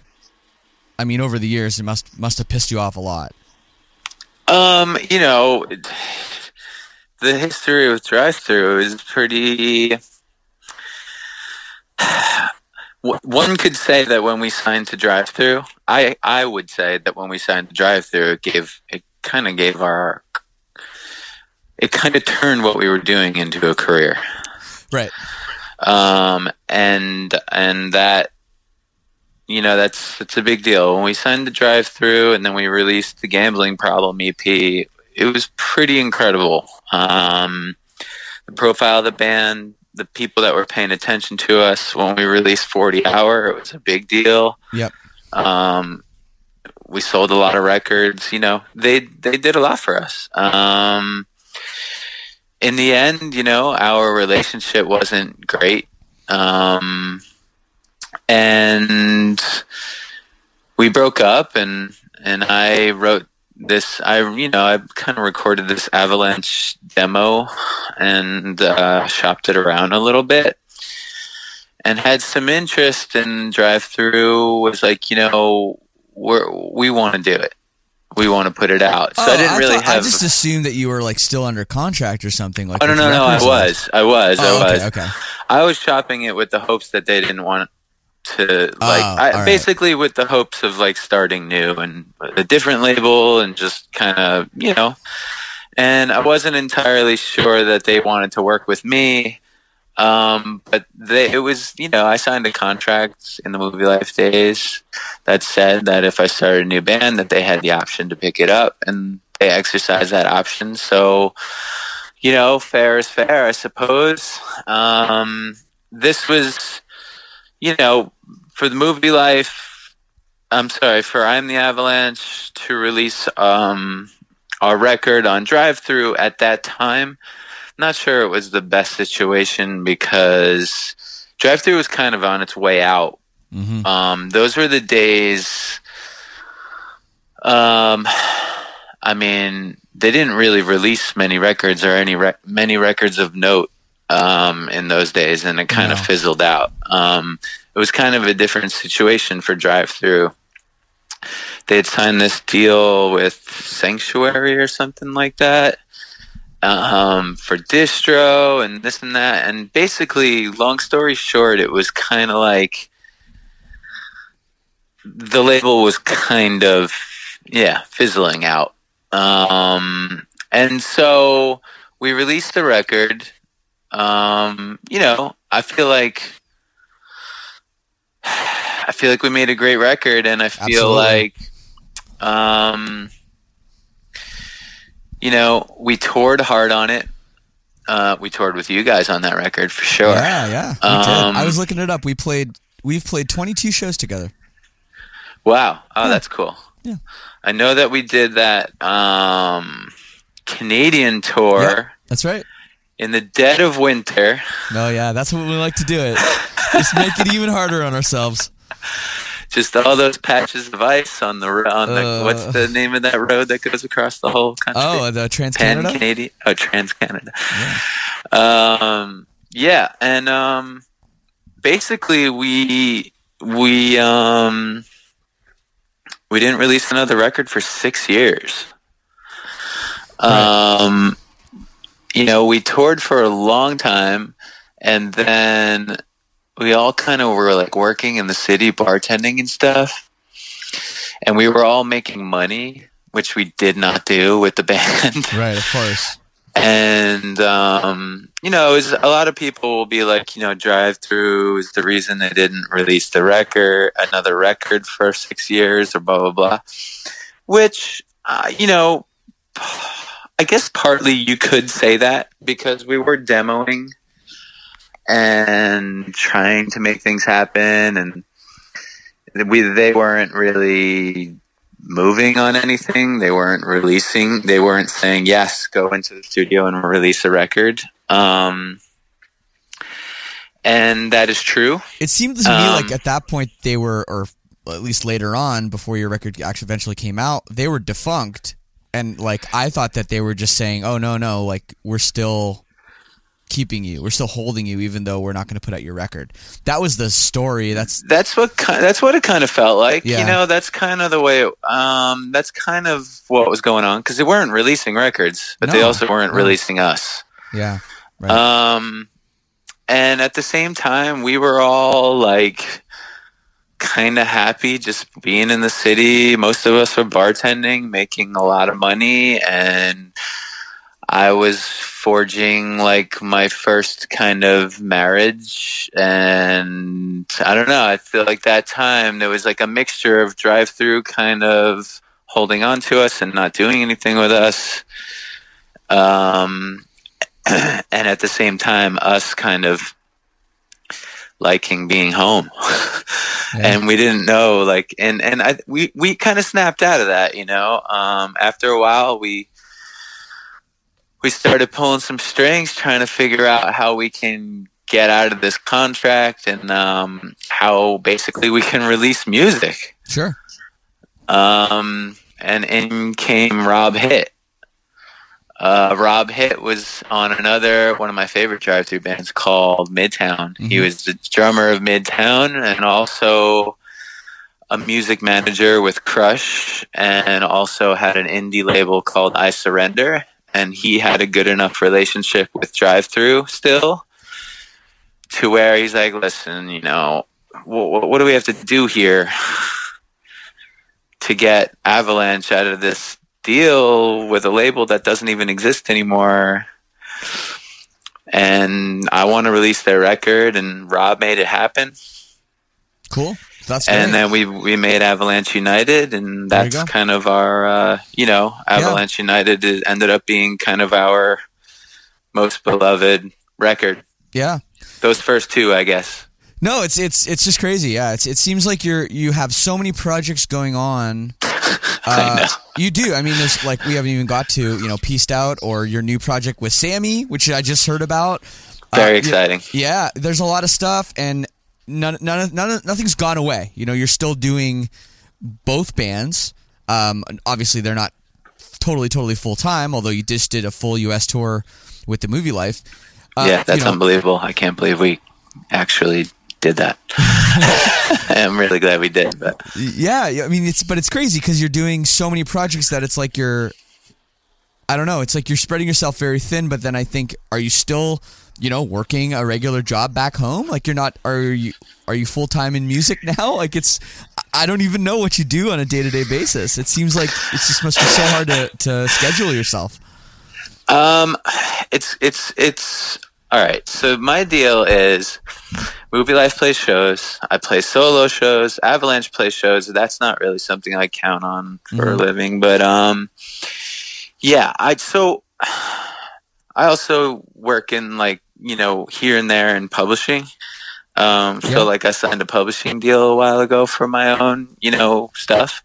Speaker 2: I mean, over the years it must must have pissed you off a lot.
Speaker 3: Um, you know, the history with Drive-Thru is pretty. One could say that when we signed to Drive-Thru, I I would say that when we signed to Drive-Thru, it gave it kind of gave our it kind of turned what we were doing into a career.
Speaker 2: Right.
Speaker 3: um, and and that you know that's it's a big deal. When we signed the Drive-Thru, and then we released the Gambling Problem EP, it was pretty incredible. Um, the profile of the band, the people that were paying attention to us when we released Forty Hour, it was a big deal.
Speaker 2: Yep.
Speaker 3: Um, we sold a lot of records. You know, they they did a lot for us. Um, in the end, you know, our relationship wasn't great. Um, and we broke up and, and I wrote this, I, you know, I kind of recorded this avalanche demo and, uh, shopped it around a little bit and had some interest in Drive-Thru was like, you know, we're, we want to do it. We want to put it out. So I didn't really
Speaker 2: Oh, thought-
Speaker 3: have.
Speaker 2: I just assumed that you were like still under contract or something. Like
Speaker 3: Oh no no no! I was, I was,
Speaker 2: Oh,
Speaker 3: I was.
Speaker 2: okay, okay.
Speaker 3: I was shopping it with the hopes that they didn't want to like.
Speaker 2: Oh,
Speaker 3: I,
Speaker 2: right.
Speaker 3: Basically, with the hopes of like starting new and a different label and just kind of you know. And I wasn't entirely sure that they wanted to work with me. Um, but they, it was, you know, I signed a contract in the Movielife days that said that if I started a new band, that they had the option to pick it up, and they exercised that option. So, you know, fair is fair, I suppose. Um, this was, you know, for the Movielife. I'm sorry for I'm the Avalanche to release um, our record on Drive-Thru at that time. Not sure it was the best situation because Drive-Thru was kind of on its way out.
Speaker 2: Mhm.
Speaker 3: Um, those were the days. Um, I mean, they didn't really release many records or any rec- many records of note um, in those days, and it kind
Speaker 2: No.
Speaker 3: of fizzled out. Um, it was kind of a different situation for Drive-Thru. They had signed this deal with Sanctuary or something like that um, for distro and this and that. And basically, long story short, it was kind of like the label was kind of, yeah, fizzling out. Um, and so we released the record. Um, you know, I feel like I feel like we made a great record, and I feel
Speaker 2: Absolutely.
Speaker 3: like, um, you know, we toured hard on it. Uh, we toured with you guys on that record for sure.
Speaker 2: Yeah, yeah.
Speaker 3: Um,
Speaker 2: I was looking it up. We played. We've played 22 shows together.
Speaker 3: Wow. Oh, that's cool.
Speaker 2: Yeah.
Speaker 3: I know that we did that um, Canadian tour
Speaker 2: Yeah. That's right.
Speaker 3: In the dead of winter.
Speaker 2: No, yeah, that's what we like to do. It just make it even harder on ourselves.
Speaker 3: Just all those patches of ice on the on the
Speaker 2: Uh.
Speaker 3: what's the name of that road that goes across the whole country?
Speaker 2: Oh, the Trans Canada.
Speaker 3: Canadian. Oh, Trans Canada. Um, yeah, and um, basically we we um we didn't release another record for six years. Um, you know, we toured for a long time, and then we all kind of were like working in the city, bartending and stuff, and we were all making money, which we did not do with the band
Speaker 2: Right, of course.
Speaker 3: and um, you know, is a lot of people will be like, you know, Drive-Thru is the reason they didn't release the record, another record for six years, or blah blah blah. Which, uh, you know, I guess partly you could say that because we were demoing and trying to make things happen, and we they weren't really moving on anything. They weren't releasing. They weren't saying yes, go into the studio and release a record. Um, and that is true.
Speaker 2: It seemed to me
Speaker 3: Um,
Speaker 2: like at that point they were, or at least later on, before your record actually eventually came out, they were defunct. And like I thought that they were just saying, "Oh no, no, like we're still keeping you, we're still holding you, even though we're not going to put out your record." That was the story. That's
Speaker 3: That's what that's what it kind of felt like.
Speaker 2: Yeah.
Speaker 3: You know, that's kind of the way. It, um, that's kind of what was going on because they weren't releasing records, but they also weren't
Speaker 2: no.
Speaker 3: releasing us.
Speaker 2: yeah, right.
Speaker 3: Um, and at the same time, we were all like kind of happy just being in the city. Most of us were bartending, making a lot of money, and I was forging like my first kind of marriage. And I don't know, I feel like that time there was like a mixture of Drive-Thru kind of holding on to us and not doing anything with us. Um, and at the same time, us kind of liking being home. and we didn't know, like, and, and I, we, we kind of snapped out of that, you know, um, after a while, we, we started pulling some strings, trying to figure out how we can get out of this contract and, um, how basically we can release music.
Speaker 2: sure.
Speaker 3: Um, and in came Rob Hitt. Uh, Rob Hitt was on another one of my favorite Drive-Thru bands called Midtown. He
Speaker 2: Mhm.
Speaker 3: was the drummer of Midtown and also a music manager with Crush, and also had an indie label called I Surrender. And he had a good enough relationship with Drive-Thru still, to where he's like, "Listen, you know, what, what do we have to do here?" to get Avalanche out of this deal with a label that doesn't even exist anymore. And I want to release their record, and Rob made it happen.
Speaker 2: Cool. That's
Speaker 3: And
Speaker 2: great.
Speaker 3: then we we made Avalanche United, and that's kind of our, uh, you know, Avalanche United ended up being kind of our most beloved record.
Speaker 2: yeah.
Speaker 3: Those first two, I guess.
Speaker 2: No, it's it's it's just crazy. Yeah, it's it seems like you're you have so many projects going on. Uh. You do. I mean, there's like we haven't even got to you know pieced out or your new project with Sammy, which I just heard about.
Speaker 3: Very
Speaker 2: Uh,
Speaker 3: exciting.
Speaker 2: Yeah, there's a lot of stuff, and none, none, none, nothing's gone away. You know, you're still doing both bands. Um, obviously, they're not totally, totally full time. Although you just did a full U.S. tour with the Movielife. Uh,
Speaker 3: yeah, that's
Speaker 2: you know,
Speaker 3: unbelievable. I can't believe we actually did that. I'm really glad we did, but
Speaker 2: Yeah, I mean it's but it's crazy because you're doing so many projects that it's like you're I don't know, it's like you're spreading yourself very thin, but then I think are you still, you know, working a regular job back home? Like you're not are you are you full time in music now? Like it's I don't even know what you do on a day to day basis. It seems like it just must be so hard to, to schedule yourself.
Speaker 3: Um, it's it's it's all right. So my deal is Movielife plays shows. I play solo shows. Avalanche plays shows. That's not really something I count on for a
Speaker 2: Mhm.
Speaker 3: living, but um, yeah. I so I also work in like you know here and there in publishing. Um,
Speaker 2: Yeah.
Speaker 3: so like I signed a publishing deal a while ago for my own you know stuff,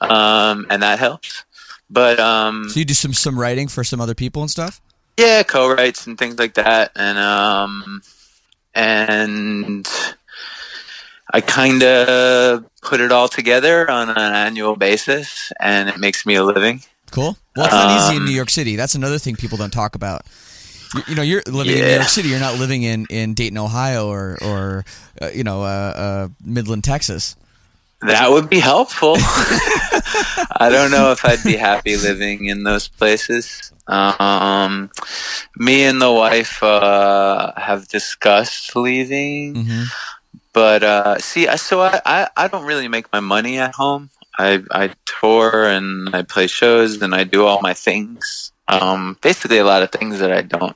Speaker 3: um, and that helps. But um,
Speaker 2: So you do some some writing for some other people and stuff.
Speaker 3: yeah, co-writes and things like that, and um, and I kind of put it all together on an annual basis, and it makes me a living.
Speaker 2: Cool. Well, it's not easy in
Speaker 3: Um,
Speaker 2: New York City. That's another thing people don't talk about. You, you know, you're living in New York City. You're not living in, in Dayton, Ohio, or or uh, you know, uh, uh, Midland, Texas.
Speaker 3: That would be helpful. I don't know if I'd be happy living in those places. Um, me and the wife uh, have discussed leaving.
Speaker 2: hmm
Speaker 3: but uh, see, so I, I, I don't really make my money at home. I, I tour and I play shows and I do all my things. Um, basically, a lot of things that I don't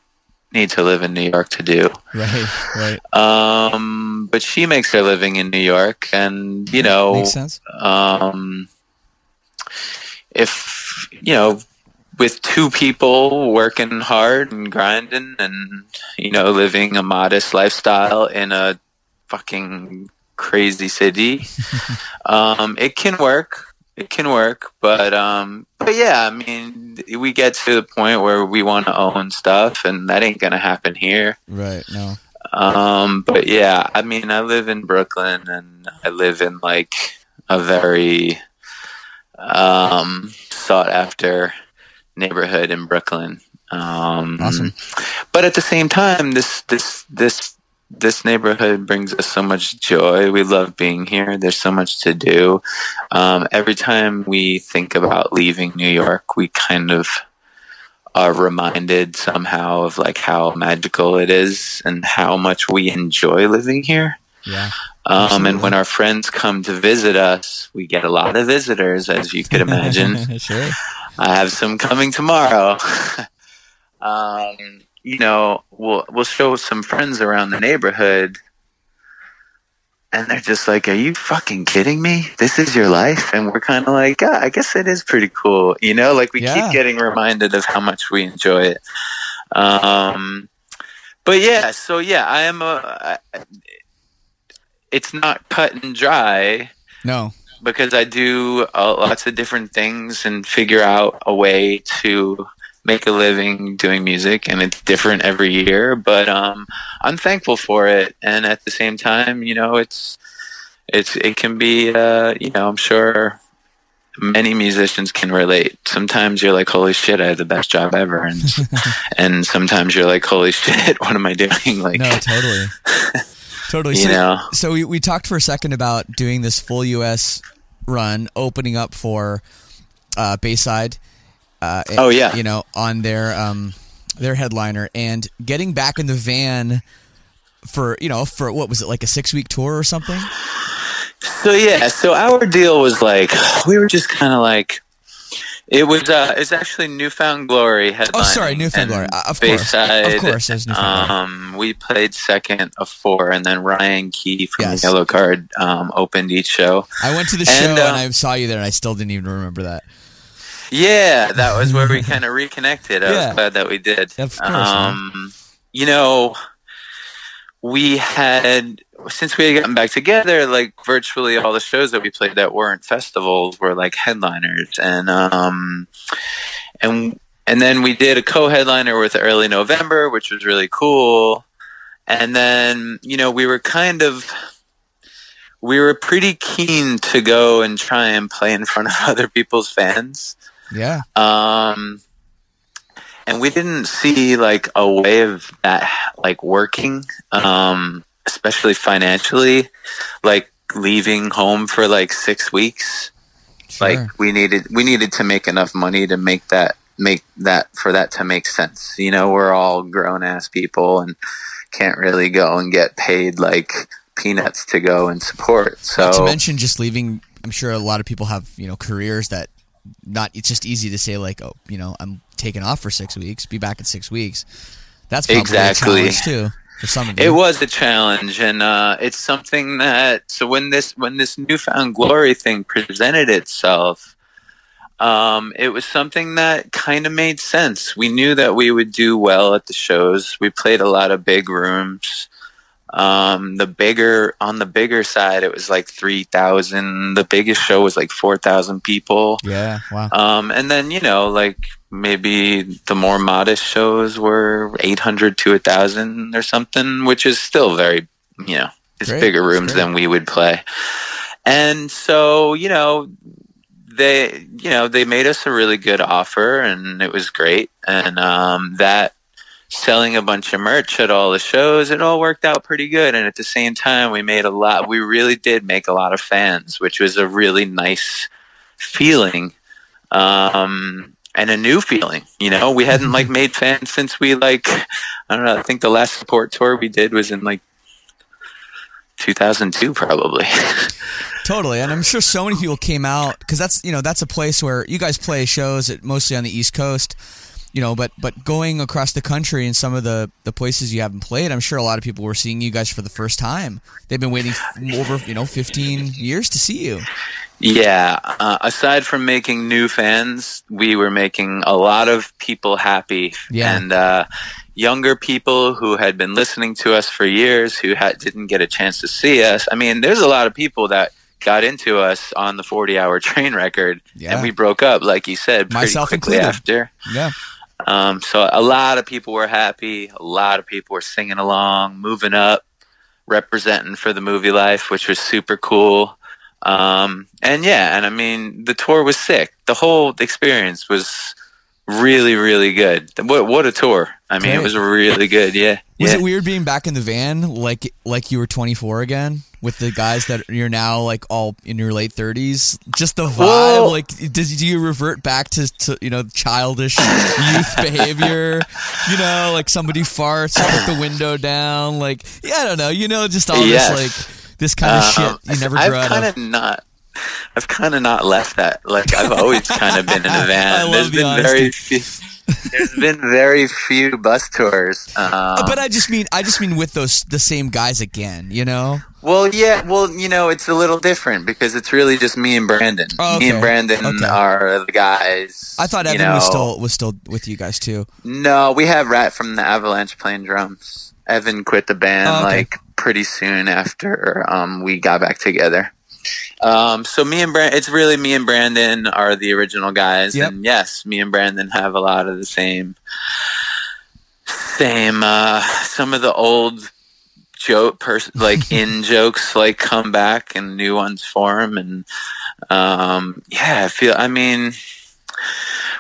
Speaker 3: need to live in New York to do.
Speaker 2: Right. Right.
Speaker 3: Um, but she makes her living in New York, and you know,
Speaker 2: Makes sense.
Speaker 3: um, if you know with two people working hard and grinding and you know living a modest lifestyle in a fucking crazy city um, it can work it can work but um but yeah i mean we get to the point where we want to own stuff and that ain't gonna happen here
Speaker 2: Right. No.
Speaker 3: um, but yeah, I mean, I live in Brooklyn and I live in like a very um, sought after neighborhood in Brooklyn. Um,
Speaker 2: Awesome.
Speaker 3: But at the same time, this this this this neighborhood brings us so much joy. We love being here. There's so much to do. Um, every time we think about leaving New York, we kind of are reminded somehow of like how magical it is and how much we enjoy living here.
Speaker 2: Yeah.
Speaker 3: Um, and when our friends come to visit us, we get a lot of visitors, as you could imagine.
Speaker 2: sure.
Speaker 3: I have some coming tomorrow. um, you know, we'll we'll show some friends around the neighborhood, and they're just like, "Are you fucking kidding me? This is your life?" And we're kind of like, "Yeah, I guess it is pretty cool." You know, like we
Speaker 2: Yeah.
Speaker 3: keep getting reminded of how much we enjoy it. Um, but yeah, so yeah, I am a. I, it's not cut and dry
Speaker 2: No.
Speaker 3: because I do uh, lots of different things and figure out a way to make a living doing music, and it's different every year. But um, I'm thankful for it, and at the same time, you know, it's it's it can be, uh, you know, I'm sure many musicians can relate. Sometimes you're like, "Holy shit, I have the best job ever," and and sometimes you're like, "Holy shit, what am I doing?" Like,
Speaker 2: No. Totally. totally.
Speaker 3: you
Speaker 2: So,
Speaker 3: know.
Speaker 2: so we, we talked for a second about doing this full U.S. run, opening up for uh, Bayside. Uh,
Speaker 3: Oh, yeah.
Speaker 2: you know, on their um, their headliner and getting back in the van for you know for what was it like a six week tour or something?
Speaker 3: So yeah, so our deal was like we were just kind of like it was. uh It's actually New Found Glory headlining.
Speaker 2: Oh, sorry, New
Speaker 3: Found
Speaker 2: Glory. Uh, of course. Of course, there's New Found Glory.
Speaker 3: Um, we played second of four, and then Ryan Key from
Speaker 2: Yes.
Speaker 3: the Yellow Card um, opened each show.
Speaker 2: I went to the
Speaker 3: And,
Speaker 2: show
Speaker 3: uh,
Speaker 2: and I saw you there, and I still didn't even remember that.
Speaker 3: Yeah, that was where we kind of reconnected. I
Speaker 2: Yeah.
Speaker 3: was glad that we did.
Speaker 2: Of course.
Speaker 3: Um, you know, we had since we had gotten back together, like virtually all the shows that we played that weren't festivals were like headliners, and um, and and then we did a co-headliner with Early November, which was really cool. And then you know we were kind of we were pretty keen to go and try and play in front of other people's fans.
Speaker 2: Yeah.
Speaker 3: Um, and we didn't see like a way of that like working, um, especially financially, like leaving home for like six weeks.
Speaker 2: Sure.
Speaker 3: Like we needed, we needed to make enough money to make that, make that, for that to make sense. You know, we're all grown ass people and can't really go and get paid like peanuts to go and support. So
Speaker 2: Not to mention just leaving. I'm sure a lot of people have you know careers that not. It's just easy to say like, oh, you know, I'm taking off for six weeks. Be back in six weeks. That's probably
Speaker 3: Exactly.
Speaker 2: a challenge too for some of you.
Speaker 3: It was a challenge, and uh, it's something that so when this when this New Found Glory thing presented itself, um, it was something that kind of made sense. We knew that we would do well at the shows. We played a lot of big rooms. Um, the bigger on the bigger side, it was like three thousand. The biggest show was like four thousand people.
Speaker 2: Yeah. Wow.
Speaker 3: Um, and then, you know, like maybe the more modest shows were 800 to 1,000 or something, which is still very, you know, it's
Speaker 2: Great.
Speaker 3: bigger rooms than we would play. And so, you know, they, you know, they made us a really good offer and it was great. And, um, that selling a bunch of merch at all the shows, it all worked out pretty good. And at the same time, we made a lot, we really did make a lot of fans, which was a really nice feeling um, and a new feeling. You know, we hadn't like made fans since we like I don't know. I think the last support tour we did was in like 2002, probably.
Speaker 2: Totally, and I'm sure so many people came out because that's you know that's a place where you guys play shows at, mostly on the East Coast, you know, but but going across the country and some of the the places you haven't played, I'm sure a lot of people were seeing you guys for the first time. They've been waiting over you know 15 years to see you.
Speaker 3: yeah. Uh, aside from making new fans, we were making a lot of people happy.
Speaker 2: Yeah.
Speaker 3: And uh, younger people who had been listening to us for years who had, didn't get a chance to see us. I mean, there's a lot of people that got into us on the 40 hour train record
Speaker 2: Yeah.
Speaker 3: and we broke up like you said pretty
Speaker 2: Myself
Speaker 3: quickly
Speaker 2: included.
Speaker 3: after
Speaker 2: Yeah,
Speaker 3: Um, so a lot of people were happy. A lot of people were singing along, moving up, representing for the Movielife, which was super cool. Um, and yeah, and I mean, the tour was sick. The whole experience was really, really good. What, what a tour. I mean,
Speaker 2: Great.
Speaker 3: it was really good. Yeah.
Speaker 2: was
Speaker 3: yeah.
Speaker 2: it weird being back in the van like like you were 24 again with the guys that you're now like all in your late 30s? Just the vibe,
Speaker 3: Well-
Speaker 2: like does do you revert back to, to you know childish youth behavior? You know, like somebody farts, put the window down, like yeah, I don't know, you know, just all
Speaker 3: Yes.
Speaker 2: this like this kind of
Speaker 3: Um,
Speaker 2: shit you never
Speaker 3: I've
Speaker 2: out
Speaker 3: kind
Speaker 2: of.
Speaker 3: not. I've kind of not left that. Like I've always kind of been in a van.
Speaker 2: I love
Speaker 3: There's
Speaker 2: the
Speaker 3: been very few. There's been very few bus tours. Um,
Speaker 2: but I just mean, I just mean with those the same guys again, you know.
Speaker 3: Well, yeah. Well, you know, it's a little different because it's really just me and Brandon.
Speaker 2: Oh,
Speaker 3: Me and Brandon
Speaker 2: Okay.
Speaker 3: are the guys.
Speaker 2: I thought
Speaker 3: you
Speaker 2: Evan was still was still with you guys too.
Speaker 3: No, we have Rat from the Avalanche playing drums. Evan quit the band
Speaker 2: Oh, okay.
Speaker 3: like pretty soon after um, we got back together. Um, so me and Brandon, it's really me and Brandon are the original guys,
Speaker 2: Yep.
Speaker 3: and yes, me and Brandon have a lot of the same, same. Uh, some of the old joke, pers- like in jokes, like come back and new ones form, and um, yeah, I feel. I mean,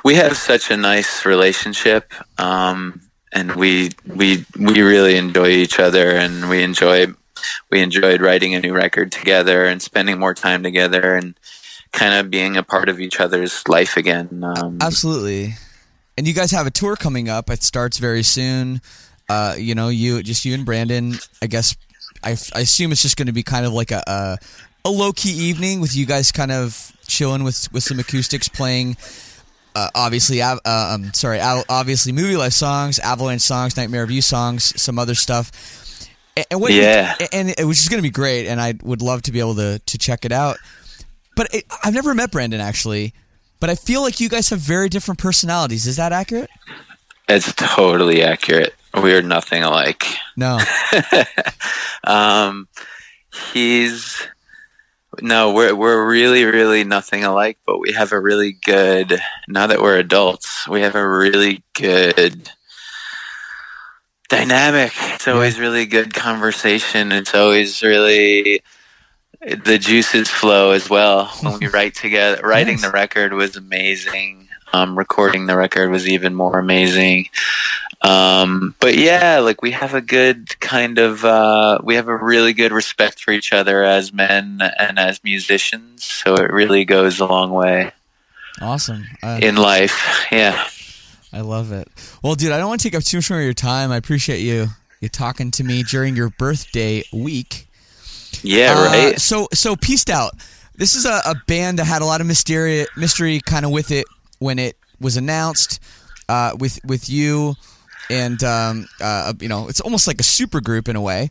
Speaker 3: we have such a nice relationship. Um, and we we we really enjoy each other and we enjoy we enjoyed writing a new record together and spending more time together and kind of being a part of each other's life again um,
Speaker 2: Absolutely. And you guys have a tour coming up. It starts very soon. Uh, you know, you just you and Brandon. I guess I, I assume it's just going to be kind of like a a, a low key evening with you guys kind of chilling with with some acoustics playing. Uh, obviously, uh, um, sorry, obviously, Movielife songs, Avalanche songs, Nightmare of You songs, some other stuff. And, what
Speaker 3: Yeah.
Speaker 2: and it, which is going to be great, and I would love to be able to to check it out. But it, I've never met Brandon actually, but I feel like you guys have very different personalities. Is that accurate?
Speaker 3: it's totally accurate we're nothing alike
Speaker 2: No.
Speaker 3: um, he's no we're we're really really nothing alike but we have a really good now that we're adults we have a really good dynamic it's always really good conversation it's always really the juices flow as well when we write together writing
Speaker 2: Nice.
Speaker 3: the record was amazing um, recording the record was even more amazing um, but yeah, like we have a good kind of uh, we have a really good respect for each other as men and as musicians. So it really goes a long way
Speaker 2: Awesome. Uh,
Speaker 3: in life. Yeah.
Speaker 2: I love it. Well, dude, I don't want to take up too much more of your time. I appreciate you you talking to me during your birthday week.
Speaker 3: Yeah.
Speaker 2: Uh,
Speaker 3: right.
Speaker 2: So so pieced out. This is a, a band that had a lot of mystery, mystery kind of with it when it was announced. Uh, with with you, and um, uh, you know, it's almost like a super group in a way.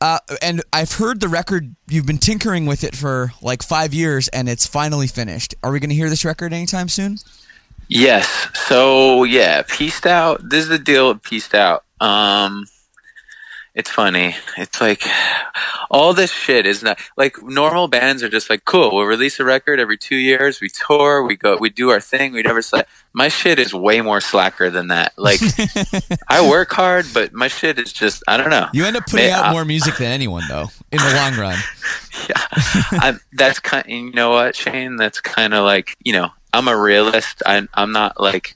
Speaker 2: Uh, and I've heard the record. You've been tinkering with it for like five years, and it's finally finished. Are we going to hear this record anytime soon?
Speaker 3: Yes. So yeah, pieced out. This is the deal. with Pieced out. Um, it's funny. It's like all this shit is not like normal bands are just like cool. We'll release a record every two years. We tour. We go. We do our thing. We never slap. My shit is way more slacker than that. Like I work hard, but my shit is just I don't know.
Speaker 2: You end up putting
Speaker 3: Man,
Speaker 2: out
Speaker 3: I-
Speaker 2: more music than anyone, though, in the long run.
Speaker 3: yeah, I'm, that's kind. You know what, Shane? That's kind of like you know. I'm a realist. I, I'm not like.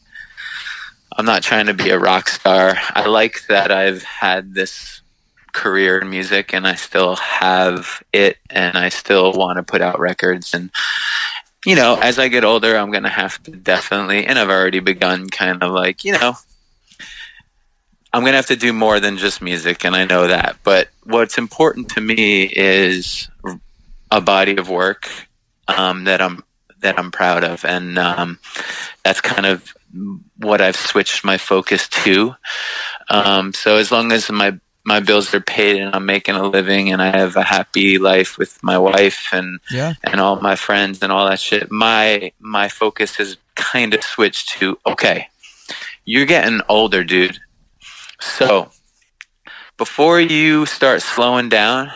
Speaker 3: I'm not trying to be a rock star. I like that I've had this career in music, and I still have it, and I still want to put out records. And you know, as I get older, I'm gonna have to definitely, and I've already begun, kind of like you know. I'm gonna have to do more than just music, and I know that. But what's important to me is a body of work um, that I'm that I'm proud of, and um, that's kind of what I've switched my focus to. Um, so as long as my my bills are paid and I'm making a living and I have a happy life with my wife and
Speaker 2: Yeah.
Speaker 3: and all my friends and all that shit, my my focus has kind of switched to okay, you're getting older, dude. So before you start slowing down,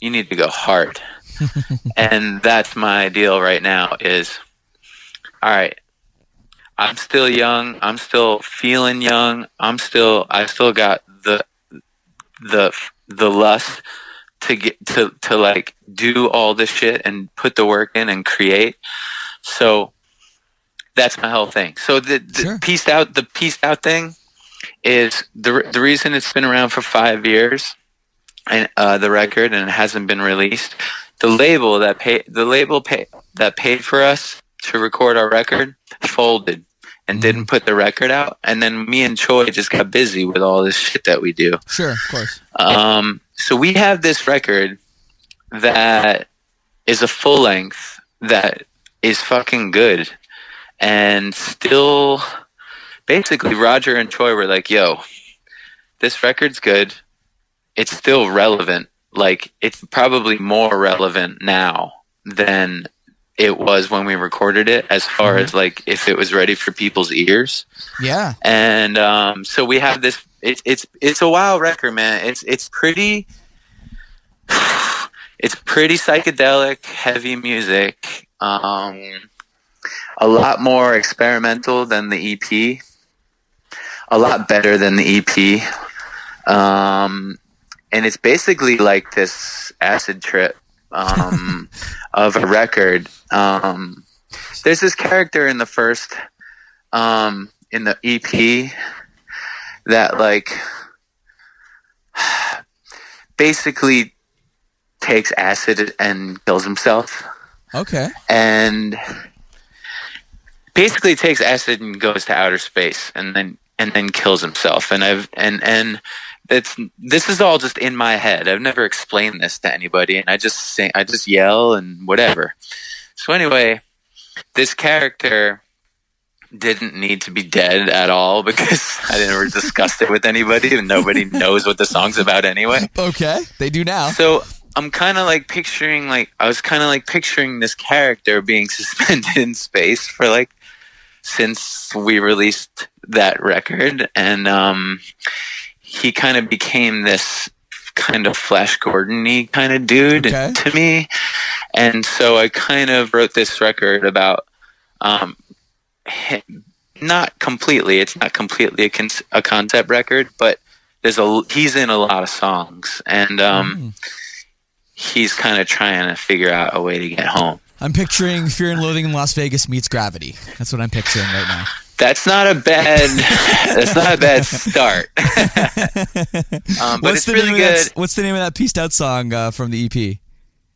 Speaker 3: you need to go hard. and that's my deal right now is all right. I'm still young. I'm still feeling young. I'm still I still got the the the lust to get to to like do all this shit and put the work in and create. So that's my whole thing. So the, the
Speaker 2: Sure.
Speaker 3: pieced out the pieced out thing is the the reason it's been around for five years and uh, the record and it hasn't been released. The label that pay the label pay that paid for us to record our record folded and didn't put the record out. And then me and Choi just got busy with all this shit that we do.
Speaker 2: Sure, of course.
Speaker 3: Um, so we have this record that is a full length that is fucking good and still basically Roger and Troy were like, yo, this record's good. It's still relevant. Like it's probably more relevant now than it was when we recorded it as far as like if it was ready for people's ears
Speaker 2: Yeah.
Speaker 3: and um, so we have this. It's it's it's a wild record, man. It's it's pretty. It's pretty psychedelic, heavy music. Um, a lot more experimental than the EP. A lot better than the EP. Um, and it's basically like this acid trip um, of a record. Um, there's this character in the first um, in the EP that like basically takes acid and kills himself
Speaker 2: Okay.
Speaker 3: and basically takes acid and goes to outer space and then and then kills himself and I've and and it's this is all just in my head. I've never explained this to anybody and I just sing I just yell and whatever. So anyway, this character didn't need to be dead at all because I never discussed it with anybody and nobody knows what the song's about anyway.
Speaker 2: Okay. They do now.
Speaker 3: So I'm kind of like picturing like I was kind of like picturing this character being suspended in space for like since we released that record and um he kind of became this kind of Flash Gordon-y kind of dude
Speaker 2: Okay.
Speaker 3: to me and so I kind of wrote this record about um him, not completely it's not completely a, con- a concept record but there's a he's in a lot of songs and um
Speaker 2: Mm.
Speaker 3: he's kind of trying to figure out a way to get home.
Speaker 2: I'm picturing Fear and Loathing in Las Vegas meets Gravity. That's what I'm picturing right now.
Speaker 3: That's not a bad. that's not a bad start. um, but it's
Speaker 2: the
Speaker 3: really good.
Speaker 2: That, what's the name of that pieced out song uh, from the EP?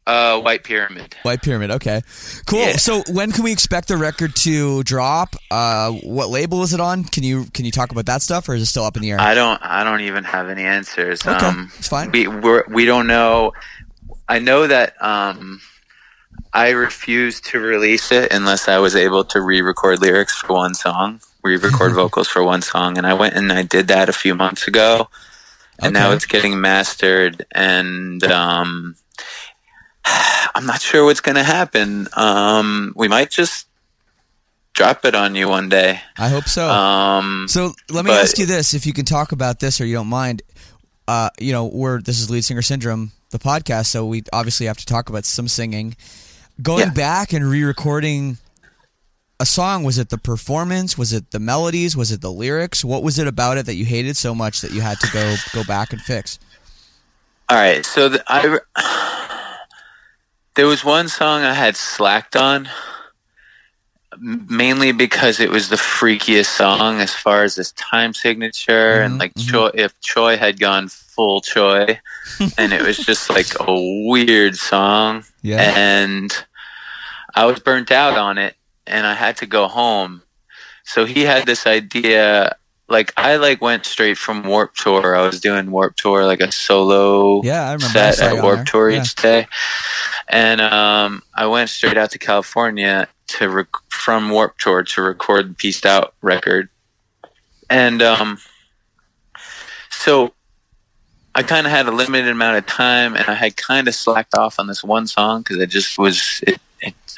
Speaker 3: Uh, White Pyramid.
Speaker 2: White Pyramid. Okay, cool.
Speaker 3: Yeah.
Speaker 2: So when can we expect the record to drop? Uh, what label is it on? Can you can you talk about that stuff, or is it still up in the air?
Speaker 3: I don't. I don't even have any answers.
Speaker 2: Okay,
Speaker 3: Um,
Speaker 2: it's fine.
Speaker 3: We we're, we don't know. I know that um, I refused to release it unless I was able to re-record lyrics for one song, re-record vocals for one song, and I went and I did that a few months ago, and now it's getting mastered, and um, I'm not sure what's gonna happen. Um, we might just drop it on you one day.
Speaker 2: I hope so.
Speaker 3: Um,
Speaker 2: So let me
Speaker 3: but-
Speaker 2: ask you this: if you can talk about this or you don't mind, uh, you know, we're this is Lead Singer Syndrome, the podcast, so we obviously have to talk about some singing. Going
Speaker 3: Yeah.
Speaker 2: back and re-recording a song, was it the performance? Was it the melodies? Was it the lyrics? What was it about it that you hated so much that you had to go go back and fix?
Speaker 3: All right, so the, I there was one song I had slacked on, mainly because it was the freakiest song as far as this time signature and
Speaker 2: Mhm,
Speaker 3: like
Speaker 2: mhm.
Speaker 3: Choi, if Choi had gone full Choi, and it was just like a weird song,
Speaker 2: Yeah.
Speaker 3: and I was burnt out on it, and I had to go home. So he had this idea. Like I like went straight from Warped Tour. I was doing Warped Tour like a solo
Speaker 2: Yeah, I
Speaker 3: set at Warp. Tour
Speaker 2: Yeah.
Speaker 3: each day, and um, I went straight out to California to rec- from Warped Tour to record the Pieced Out record, and um, so I kind of had a limited amount of time, and I had kind of slacked off on this one song because I just was it,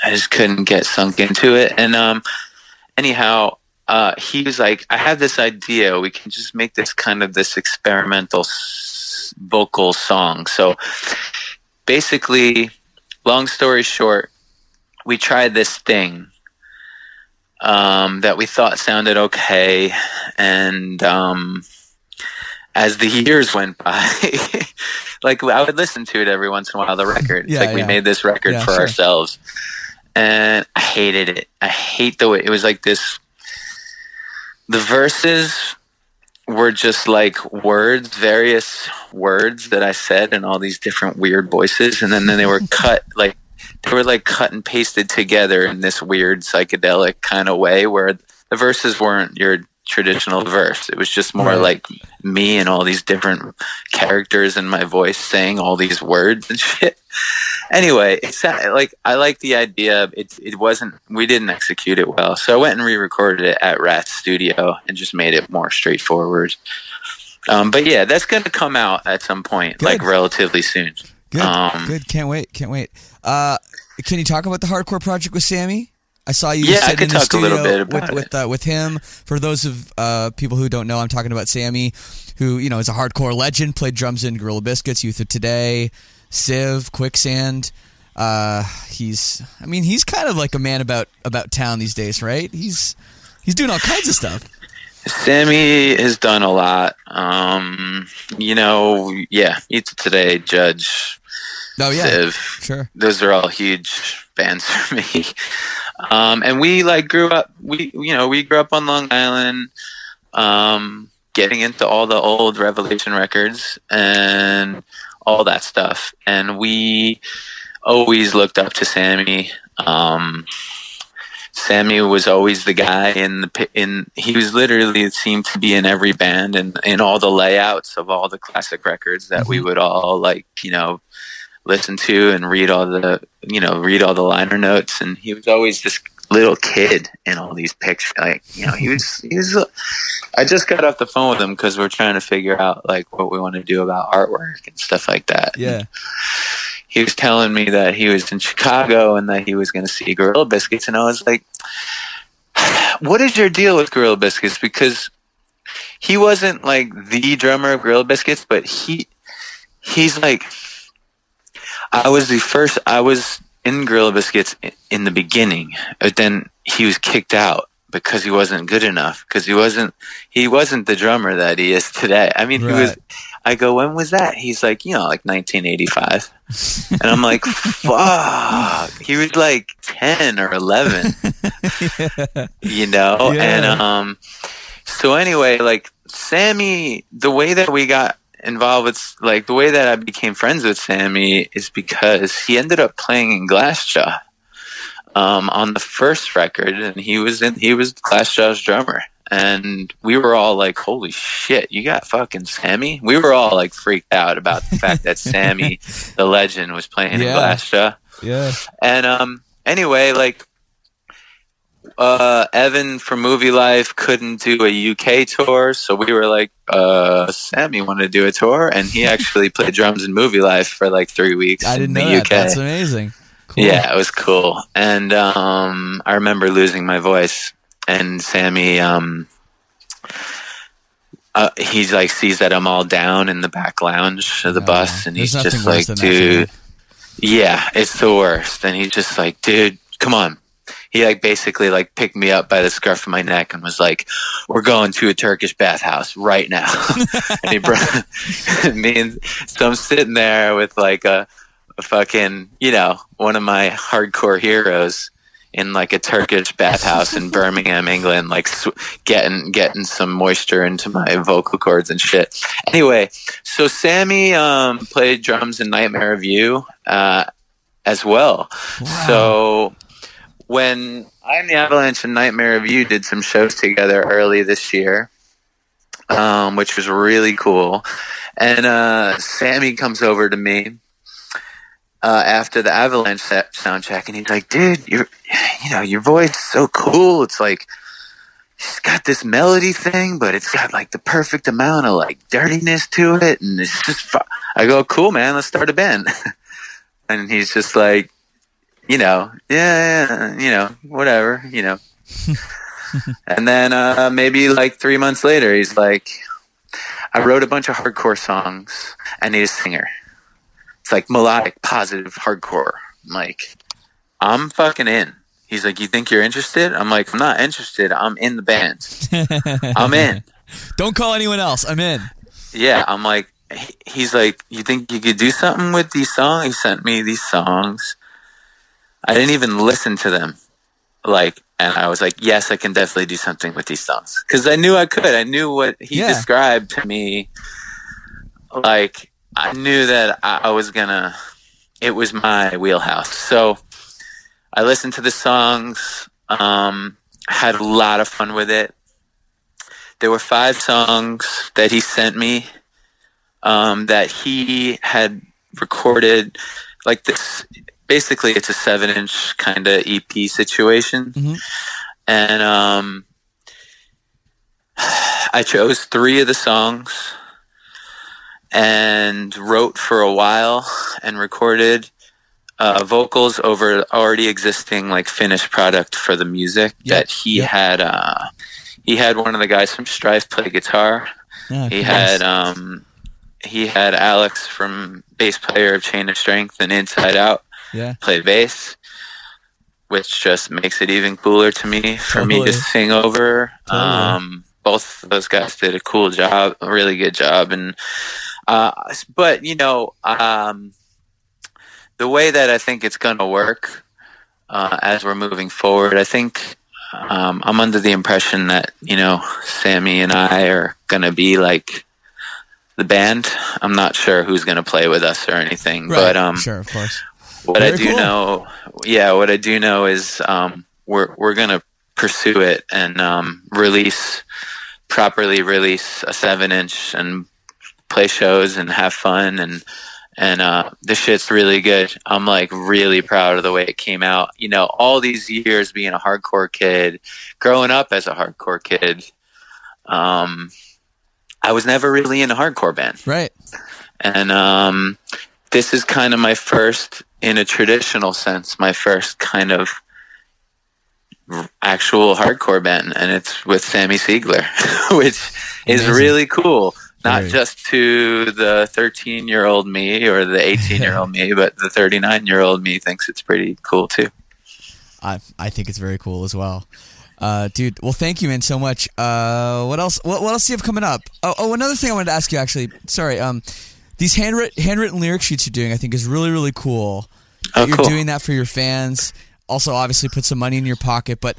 Speaker 3: I just couldn't get sunk into it, and um, anyhow. Uh, he was like, I have this idea. We can just make this kind of this experimental s- vocal song. So basically, long story short, we tried this thing um, that we thought sounded okay, and um, as the years went by, like I would listen to it every once in a while. The record, it's
Speaker 2: Yeah,
Speaker 3: like we
Speaker 2: yeah.
Speaker 3: made this record
Speaker 2: Yeah,
Speaker 3: for
Speaker 2: sure.
Speaker 3: ourselves, and I hated it. I hate the way it was like this. The verses were just like words, various words that I said in all these different weird voices, and then, then they were cut like they were like cut and pasted together in this weird psychedelic kind of way where the verses weren't your traditional verse. It was just more
Speaker 2: Right.
Speaker 3: like me and all these different characters in my voice saying all these words and shit. Anyway, it's like I like the idea. It it wasn't we didn't execute it well, so I went and re-recorded it at Rat's studio and just made it more straightforward. Um, but yeah, that's going to come out at some point,
Speaker 2: Good.
Speaker 3: like relatively soon.
Speaker 2: Good,
Speaker 3: Um,
Speaker 2: good. Can't wait. Can't wait. Uh, can you talk about the hardcore project with Sammy? I saw you
Speaker 3: Yeah,
Speaker 2: sitting in the
Speaker 3: talk a little
Speaker 2: studio with with, uh, with him. For those of uh, people who don't know, I'm talking about Sammy, who you know is a hardcore legend. Played drums in Gorilla Biscuits, Youth of Today, Civ, Quicksand. Uh, he's, I mean, he's kind of like a man about about town these days, right? He's he's doing all kinds of stuff.
Speaker 3: Sammy has done a lot. Um, you know, yeah, Eats Today, Judge,
Speaker 2: Oh yeah,
Speaker 3: Civ.
Speaker 2: sure.
Speaker 3: Those are all huge bands for me. Um, and we like grew up. We you know we grew up on Long Island, um, getting into all the old Revelation records and all that stuff. And we always looked up to Sammy. Um, Sammy was always the guy in the in. He was literally it seemed to be in every band and in all the layouts of all the classic records that we would all like. You know, listen to and read all the you know read all the liner notes. And he was always this little kid in all these pictures. Like you know, he was he was. I just got off the phone with him because we're trying to figure out like what we want to do about artwork and stuff like that.
Speaker 2: Yeah,
Speaker 3: he was telling me that he was in Chicago and that he was going to see Gorilla Biscuits, and I was like, "What is your deal with Gorilla Biscuits?" Because he wasn't like the drummer of Gorilla Biscuits, but he he's like, I was the first. I was in Gorilla Biscuits in the beginning, but then he was kicked out because he wasn't good enough because he wasn't he wasn't the drummer that he is today. I mean, he was. I go, when was that? He's like, you know, like 1985. and I'm like, fuck. He was like 10 or 11, you know?
Speaker 2: Yeah.
Speaker 3: And, um, so anyway, like Sammy, the way that we got involved with, like the way that I became friends with Sammy is because he ended up playing in Glassjaw, um, on the first record and he was in, he was Glassjaw's drummer. And we were all like, holy shit, you got fucking Sammy? We were all like freaked out about the fact that Sammy, the legend, was playing
Speaker 2: Yeah.
Speaker 3: in Glassjaw.
Speaker 2: Yeah.
Speaker 3: And um, anyway, like uh, Evan from Movielife couldn't do a UK tour, so we were like, uh, Sam, you want to do a tour? And he actually played drums in Movielife for like three weeks
Speaker 2: I didn't
Speaker 3: the
Speaker 2: know
Speaker 3: UK.
Speaker 2: that. That's amazing. Cool.
Speaker 3: Yeah, it was cool. And um, I remember losing my voice, and Sammy, um, uh, he's like sees that I'm all down in the back lounge of the
Speaker 2: Oh,
Speaker 3: bus, and he's just like, dude, yeah, it's the worst. And he's just like, dude, come on. He like basically like picked me up by the scruff of my neck and was like, "We're going to a Turkish bathhouse right now." and he brought me, and so I'm sitting there with like a, a fucking, you know, one of my hardcore heroes in like a Turkish bathhouse in Birmingham, England, like sw- getting getting some moisture into my vocal cords and shit. Anyway, so Sammy um, played drums in Nightmare of You uh, as well. So when I Am the Avalanche and Nightmare of You did some shows together early this year, um, which was really cool. And uh, Sammy comes over to me uh, after the Avalanche sound check, and he's like, "Dude, your, you know, your voice is so cool. It's like." It's got this melody thing, but it's got like the perfect amount of like dirtiness to it, and it's just. Fu-. I go, cool, man. Let's start a band. and he's just like, you know, yeah, yeah, you know, whatever, you know. and then uh, maybe like three months later, he's like, I wrote a bunch of hardcore songs. I need a singer. It's like melodic, positive hardcore. I'm like, I'm fucking in. He's like, you think you're interested? I'm like, I'm not interested. I'm in the band. I'm in.
Speaker 2: Don't call anyone else. I'm in.
Speaker 3: Yeah, I'm like, he's like, you think you could do something with these songs? He sent me these songs. I didn't even listen to them. Like, and I was like, yes, I can definitely do something with these songs. Cause I knew I could. I knew what he
Speaker 2: Yeah.
Speaker 3: described to me. Like, I knew that I, I was gonna, it was my wheelhouse. So I listened to the songs, um, had a lot of fun with it there were five songs that he sent me um, that he had recorded like this basically it's a seven inch kind of ep situation
Speaker 2: Mhm.
Speaker 3: and um, i chose three of the songs and wrote for a while and recorded uh, vocals over already existing like finished product for the music
Speaker 2: Yep,
Speaker 3: that he
Speaker 2: yep.
Speaker 3: had uh, he had one of the guys from Strife play guitar.
Speaker 2: Yeah,
Speaker 3: He
Speaker 2: nice.
Speaker 3: had um, he had Alex from bass player of Chain of Strength and Inside Out
Speaker 2: yeah.
Speaker 3: play bass, which just makes it even cooler to me for me to sing over.
Speaker 2: Totally.
Speaker 3: Um, both of those guys did a cool job, a really good job, and uh, but you know, um, the way that I think it's going to work uh, as we're moving forward, I think um, I'm under the impression that you know Sammy and I are going to be like the band. I'm not sure who's going to play with us or anything,
Speaker 2: Right.
Speaker 3: but um,
Speaker 2: sure, of course.
Speaker 3: What I do
Speaker 2: cool.
Speaker 3: know, yeah, what I do know is um, we're we're gonna pursue it and um, release properly release a seven inch and play shows and have fun and and uh, this shit's really good. I'm like really proud of the way it came out. You know, all these years being a hardcore kid, growing up as a hardcore kid, um, I was never really in a hardcore band
Speaker 2: Right.
Speaker 3: and um, this is kind of my first, in a traditional sense, my first kind of actual hardcore band, and it's with Sammy Siegler, which is really cool. Not
Speaker 2: Very.
Speaker 3: just to the 13 year old me or the 18 year old me, but the 39 year old me thinks it's pretty cool too.
Speaker 2: I I think it's very cool as well. Uh, dude, well, thank you, man, so much. Uh, what else? What, what else do you have coming up? Oh, oh, another thing I wanted to ask you, actually. Sorry. Um, these handwritten handwritten lyric sheets you're doing, I think, is really really cool.
Speaker 3: Oh,
Speaker 2: you're
Speaker 3: cool.
Speaker 2: doing that for your fans. Also, obviously, put some money in your pocket. But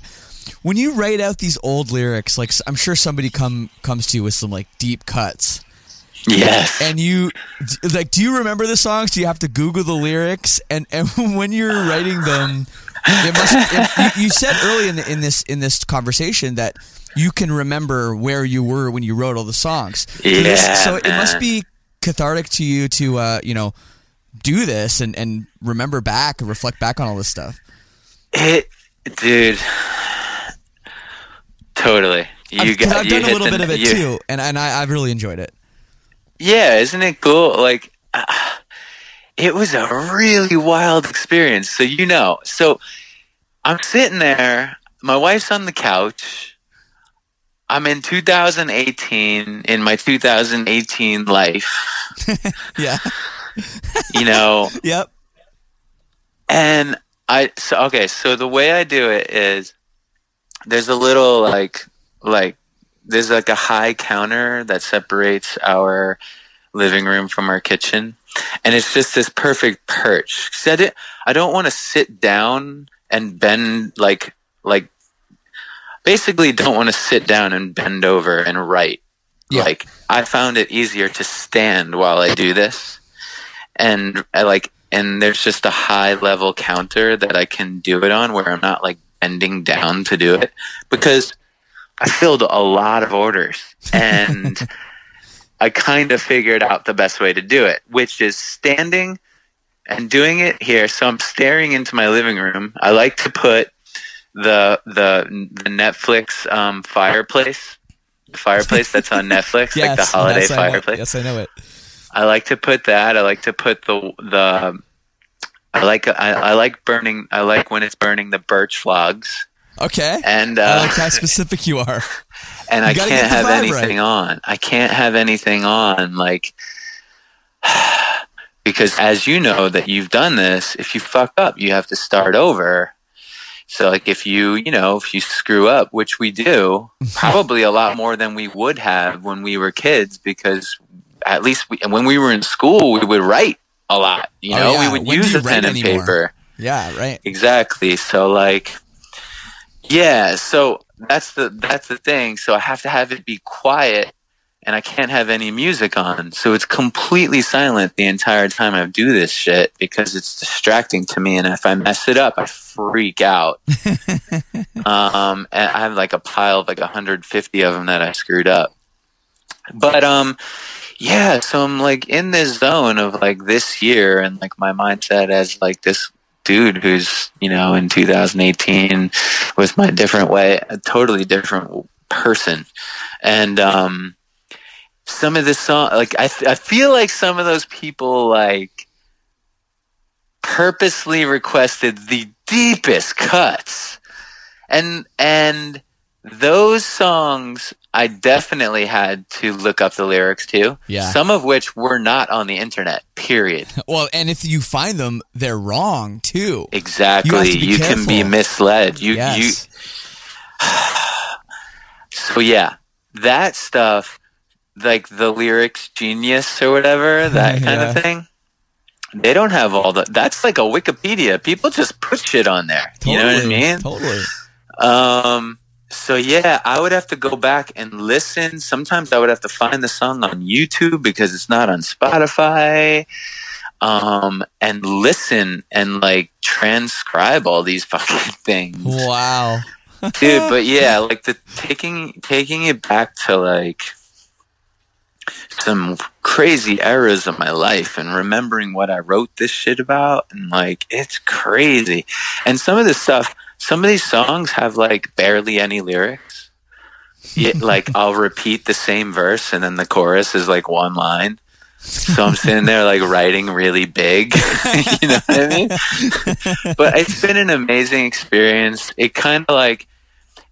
Speaker 2: when you write out these old lyrics, like I'm sure somebody come comes to you with some like deep cuts,
Speaker 3: Yes.
Speaker 2: and you like, do you remember the songs? Do you have to Google the lyrics? And and when you're writing them, it must. It, you, you said early in, the, in this in this conversation that you can remember where you were when you wrote all the songs. So this-
Speaker 3: Yeah,
Speaker 2: So it must be cathartic to you to uh, you know do this and and remember back and reflect back on all this stuff?
Speaker 3: It, dude, totally. You
Speaker 2: I've,
Speaker 3: got
Speaker 2: I've
Speaker 3: you
Speaker 2: done a little
Speaker 3: the-
Speaker 2: bit of it
Speaker 3: you-
Speaker 2: too, and and I, I've really enjoyed it.
Speaker 3: Yeah, isn't it cool? Like, uh, it was a really wild experience. So you know, so I'm sitting there. My wife's on the couch. I'm in 2018 in my 2018 life,
Speaker 2: Yeah.
Speaker 3: you know,
Speaker 2: yep.
Speaker 3: and I so okay. So the way I do it is there's a little like like there's like a high counter that separates our living room from our kitchen, and it's just this perfect perch. 'Cause I, di- I don't want to sit down and bend like like basically don't want to sit down and bend over and write.
Speaker 2: Yeah.
Speaker 3: Like I found it easier to stand while I do this, and I like and there's just a high level counter that I can do it on where I'm not like bending down to do it because I filled a lot of orders and I kind of figured out the best way to do it, which is standing and doing it here. So I'm staring into my living room. I like to put the the the Netflix um, fireplace, fireplace that's on Netflix, like the holiday
Speaker 2: yes, I
Speaker 3: fireplace.
Speaker 2: yes, I know it.
Speaker 3: I like to put that. I like to put the the. I like I, I like burning. I like when it's burning the birch logs,
Speaker 2: Okay.
Speaker 3: and uh,
Speaker 2: I like how specific you are.
Speaker 3: and
Speaker 2: you
Speaker 3: I can't have anything on. I can't have anything on like because as you know that you've done this, if you fuck up, you have to start over. So like if you, you know, if you screw up, which we do, probably a lot more than we would have when we were kids because at least we, when we were in school, we would write a lot, you
Speaker 2: Oh,
Speaker 3: know,
Speaker 2: yeah.
Speaker 3: we would
Speaker 2: When
Speaker 3: use a pen and
Speaker 2: anymore?
Speaker 3: paper.
Speaker 2: Yeah. Right.
Speaker 3: Exactly. So like yeah, so that's the that's the thing. So I have to have it be quiet and I can't have any music on. So it's completely silent the entire time I do this shit because it's distracting to me and if I mess it up, I freak out. um and I have like a pile of like 150 of them that I screwed up. But um yeah, so I'm like in this zone of like this year and like my mindset as like this dude who's you know in 2018 with my different way a totally different person and um some of the song like I, I feel like some of those people like purposely requested the deepest cuts and and those songs I definitely had to look up the lyrics to.
Speaker 2: Yeah.
Speaker 3: Some of which were not on the internet. Period.
Speaker 2: Well, and if you find them, they're wrong too.
Speaker 3: Exactly.
Speaker 2: be
Speaker 3: You, can be misled. You
Speaker 2: yes.
Speaker 3: you so yeah, that stuff like the lyrics genius or whatever, that kind
Speaker 2: Yeah.
Speaker 3: of thing. They don't have all the that's like a Wikipedia. People just put shit on there. You know what I mean?
Speaker 2: Totally.
Speaker 3: Um so yeah, I would have to go back and listen. Sometimes I would have to find the song on YouTube because it's not on Spotify. Um and listen and like transcribe all these fucking things.
Speaker 2: Wow.
Speaker 3: Dude, but yeah, like the taking taking it back to like some crazy eras of my life and remembering what I wrote this shit about and like it's crazy. And some of this stuff, some of these songs have like barely any lyrics. Yeah, like I'll repeat the same verse and then the chorus is like one line. So I'm sitting there like writing really big. you know what I mean? But it's been an amazing experience. It kind of like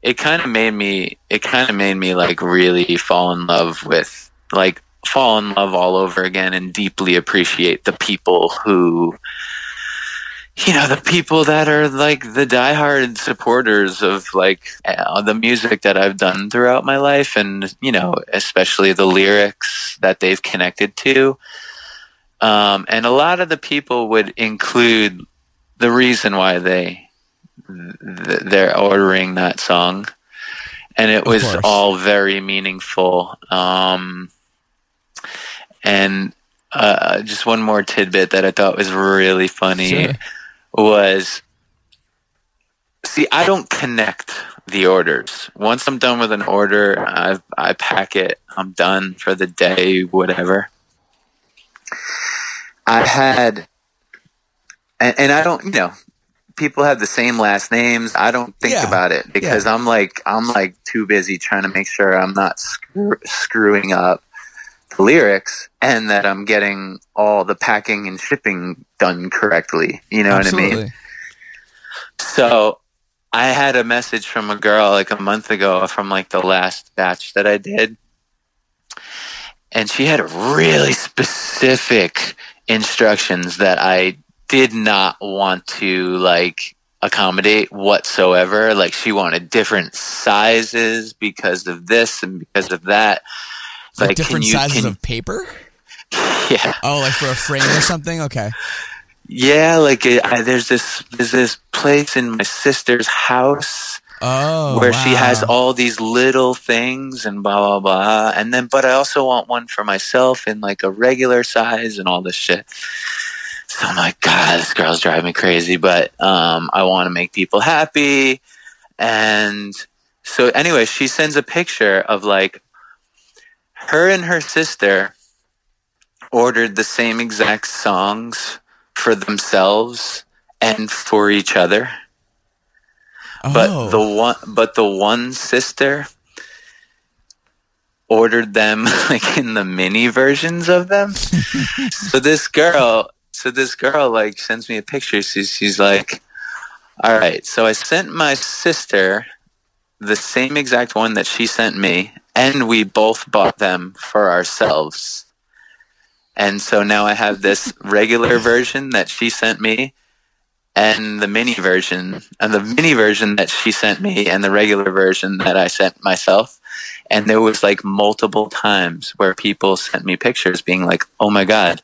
Speaker 3: it kind of made me it kind of made me like really fall in love with like fall in love all over again and deeply appreciate the people who you know the people that are like the diehard supporters of like uh, the music that I've done throughout my life and you know especially the lyrics that they've connected to. Um, and a lot of the people would include the reason why they th- they're ordering that song. And it
Speaker 2: Of
Speaker 3: was
Speaker 2: course.
Speaker 3: all very meaningful. Um, and uh, just one more tidbit that I thought was really funny
Speaker 2: Sure.
Speaker 3: was see I don't connect the orders. Once I'm done with an order, I I pack it. I'm done for the day, whatever. I had, and, and I don't, you know, people have the same last names. I don't think
Speaker 4: Yeah.
Speaker 3: about it because I'm like, I'm like too busy trying to make sure I'm not screw, screwing up lyrics and that I'm getting all the packing and shipping done correctly. You know what I mean? So I had a message from a girl like a month ago from like the last batch that I did. And she had really specific instructions that I did not want to like accommodate whatsoever. Like she wanted different sizes because of this and because of that.
Speaker 2: Like,
Speaker 3: Like,
Speaker 2: different
Speaker 3: you-
Speaker 2: sizes
Speaker 3: can-
Speaker 2: of paper.
Speaker 3: Yeah.
Speaker 2: Oh, like for a frame or something. Okay.
Speaker 3: Yeah, like it, I, there's this there's this place in my sister's house
Speaker 2: Oh,
Speaker 3: where she has all these little things and blah blah blah and then but i also want one for myself in like a regular size and all this shit so i'm like god this girl's driving me crazy but um, i want to make people happy and so anyway she sends a picture of like her and her sister ordered the same exact songs for themselves and for each other. But
Speaker 2: Oh.
Speaker 3: the one but the one sister ordered them like in the mini versions of them. So this girl so this girl like sends me a picture. She's, she's like all right so i sent my sister the same exact one that she sent me and we both bought them for ourselves and so now i have this regular version that she sent me and the mini version and the mini version that she sent me and the regular version that I sent myself. And there was like multiple times where people sent me pictures being like, Oh my God,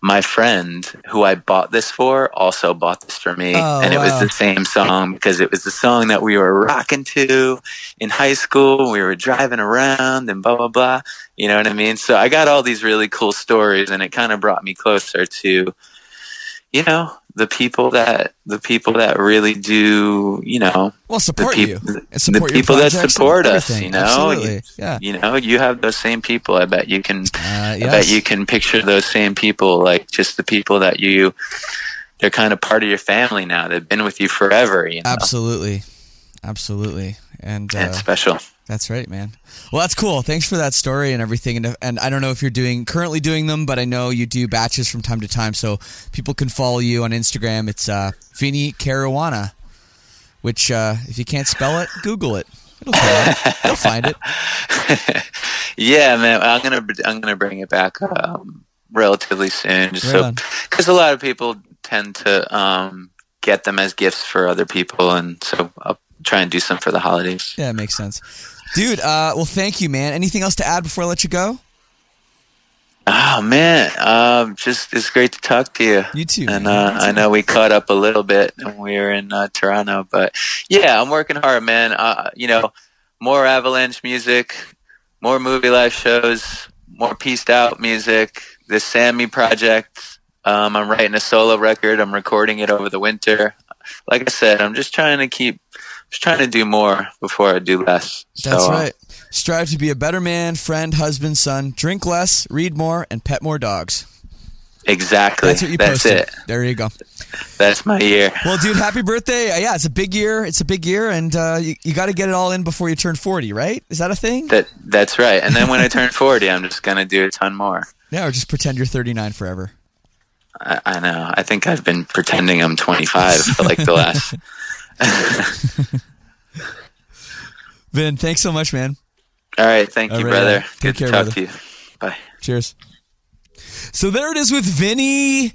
Speaker 3: my friend who I bought this for also bought this for me.
Speaker 2: Oh,
Speaker 3: and it was
Speaker 2: wow.
Speaker 3: the same song because it was the song that we were rocking to in high school. We were driving around and blah, blah, blah. You know what I mean? So I got all these really cool stories and it kind of brought me closer to, you know, the people that the people that really do, you know,
Speaker 2: well
Speaker 3: the,
Speaker 2: support
Speaker 3: peop-
Speaker 2: you.
Speaker 3: the
Speaker 2: support your
Speaker 3: people that support us, you know,
Speaker 2: Absolutely.
Speaker 3: you,
Speaker 2: Yeah.
Speaker 3: you know, you have those same people. I bet you can,
Speaker 2: Uh,
Speaker 3: I bet you can picture those same people, like just the people that you, they're kind of part of your family now. They've been with you forever, you know,
Speaker 2: Absolutely. Absolutely. And
Speaker 3: and
Speaker 2: uh,
Speaker 3: special.
Speaker 2: That's right, man. Well, that's cool. Thanks for that story and everything. And and I don't know if you're doing currently doing them, but I know you do batches from time to time, so people can follow you on Instagram. It's uh, Vinnie Caruana, which uh, if you can't spell it, Google it. It'll. You'll find it.
Speaker 3: Yeah, man, I'm gonna I'm gonna bring it back um, relatively soon, just
Speaker 2: Right
Speaker 3: so because a lot of people tend to um, get them as gifts for other people, and so I'll try and do some for the holidays.
Speaker 2: Yeah, it makes sense, dude. Uh, well, thank you, man. Anything else to add before I let you go?
Speaker 3: Oh man, um, just it's great to talk to you.
Speaker 2: You too,
Speaker 3: And uh, I know we caught up a little bit when we were in uh, Toronto, but yeah, I'm working hard, man. Uh, you know, more Avalanche music, more Movielife shows, more pieced out music. The Sammy project. Um, I'm writing a solo record. I'm recording it over the winter. Like I said, I'm just trying to keep, just trying to do more before I do less.
Speaker 2: That's
Speaker 3: So, uh,
Speaker 2: right. Strive to be a better man, friend, husband, son. Drink less, read more, and pet more dogs.
Speaker 3: Exactly.
Speaker 2: That's what you
Speaker 3: That's
Speaker 2: posted.
Speaker 3: it.
Speaker 2: There you go.
Speaker 3: That's my year.
Speaker 2: Well, dude, happy birthday! Uh, yeah, it's a big year. It's a big year, and uh, you, you got to get it all in before you turn forty, right? Is that a thing?
Speaker 3: That that's right. And then when I turn 40, I'm just gonna do a ton more.
Speaker 2: yeah, or just pretend you're thirty nine forever.
Speaker 3: I, I know. I think I've been pretending I'm 25 for like the last.
Speaker 2: Vin, thanks so much, man.
Speaker 3: All right. Thank you,
Speaker 2: All right,
Speaker 3: brother.
Speaker 2: Uh, take
Speaker 3: Good
Speaker 2: care,
Speaker 3: to talk
Speaker 2: brother.
Speaker 3: to you. Bye.
Speaker 2: Cheers. So there it is with Vinnie.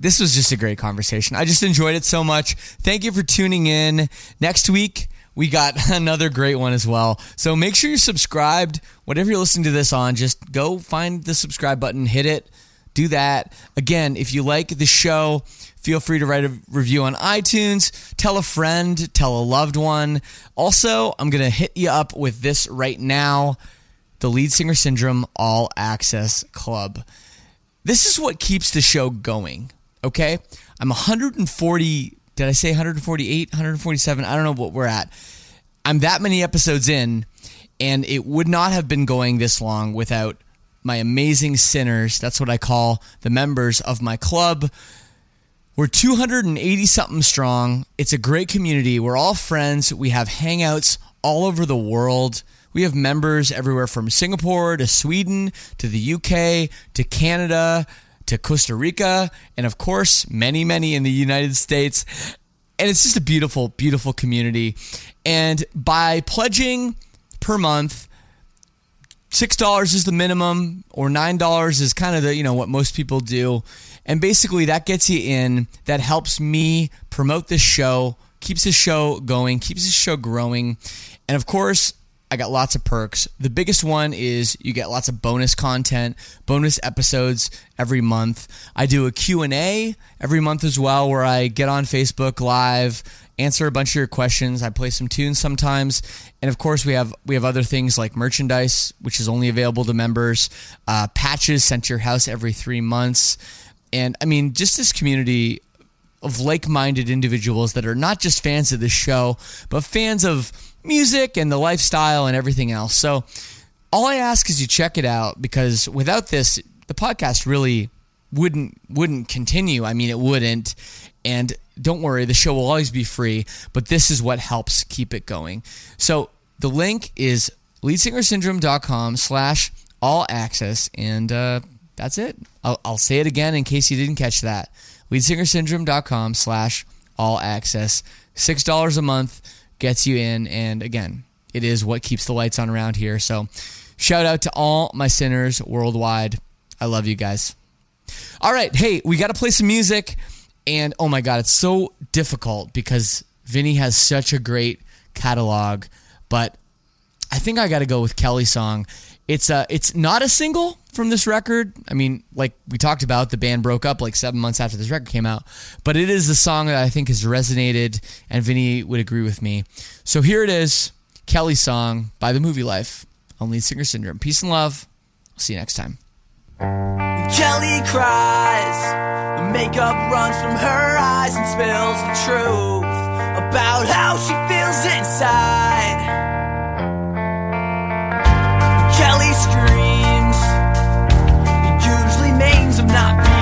Speaker 2: This was just a great conversation. I just enjoyed it so much. Thank you for tuning in. Next week, we got another great one as well. So make sure you're subscribed. Whatever you're listening to this on, just go find the subscribe button, hit it, do that. Again, if you like the show, feel free to write a review on iTunes. Tell a friend, tell a loved one. Also, I'm going to hit you up with this right now the Lead Singer Syndrome All Access Club. This is what keeps the show going, okay? I'm 140, did I say 148, 147? I don't know what we're at. I'm that many episodes in, and it would not have been going this long without my amazing sinners. That's what I call the members of my club. We're 280 something strong. It's a great community. We're all friends. We have hangouts all over the world. We have members everywhere from Singapore to Sweden to the UK to Canada to Costa Rica, and of course, many, many in the United States. And it's just a beautiful, beautiful community. And by pledging per month, six dollars is the minimum, or nine dollars is kind of the you know what most people do, and basically that gets you in. That helps me promote this show, keeps the show going, keeps the show growing, and of course I got lots of perks. The biggest one is you get lots of bonus content, bonus episodes every month. I do a Q&A every month as well where I get on Facebook live, answer a bunch of your questions. I play some tunes sometimes. And of course, we have we have other things like merchandise, which is only available to members, uh, patches sent to your house every 3 months. And I mean, just this community of like-minded individuals that are not just fans of the show, but fans of music and the lifestyle and everything else. So all I ask is you check it out because without this, the podcast really wouldn't wouldn't continue. I mean, it wouldn't. And don't worry, the show will always be free, but this is what helps keep it going. So the link is leadsingersyndrome.com slash all access. And uh, that's it. I'll, I'll say it again in case you didn't catch that. leadsingersyndrome.com slash all access. $6 a month gets you in. And again, it is what keeps the lights on around here. So shout out to all my sinners worldwide. I love you guys. All right. Hey, we got to play some music. And oh my God, it's so difficult because Vinnie has such a great catalog. But I think I got to go with Kelly song. It's uh, it's not a single from this record. I mean, like we talked about, the band broke up like seven months after this record came out, but it is the song that I think has resonated, and Vinnie would agree with me. So here it is, Kelly song by the Movielife on Lead Singer Syndrome. Peace and love. I'll see you next time.
Speaker 5: Kelly cries, the makeup runs from her eyes and spills the truth about how she feels inside. It usually means I'm not being.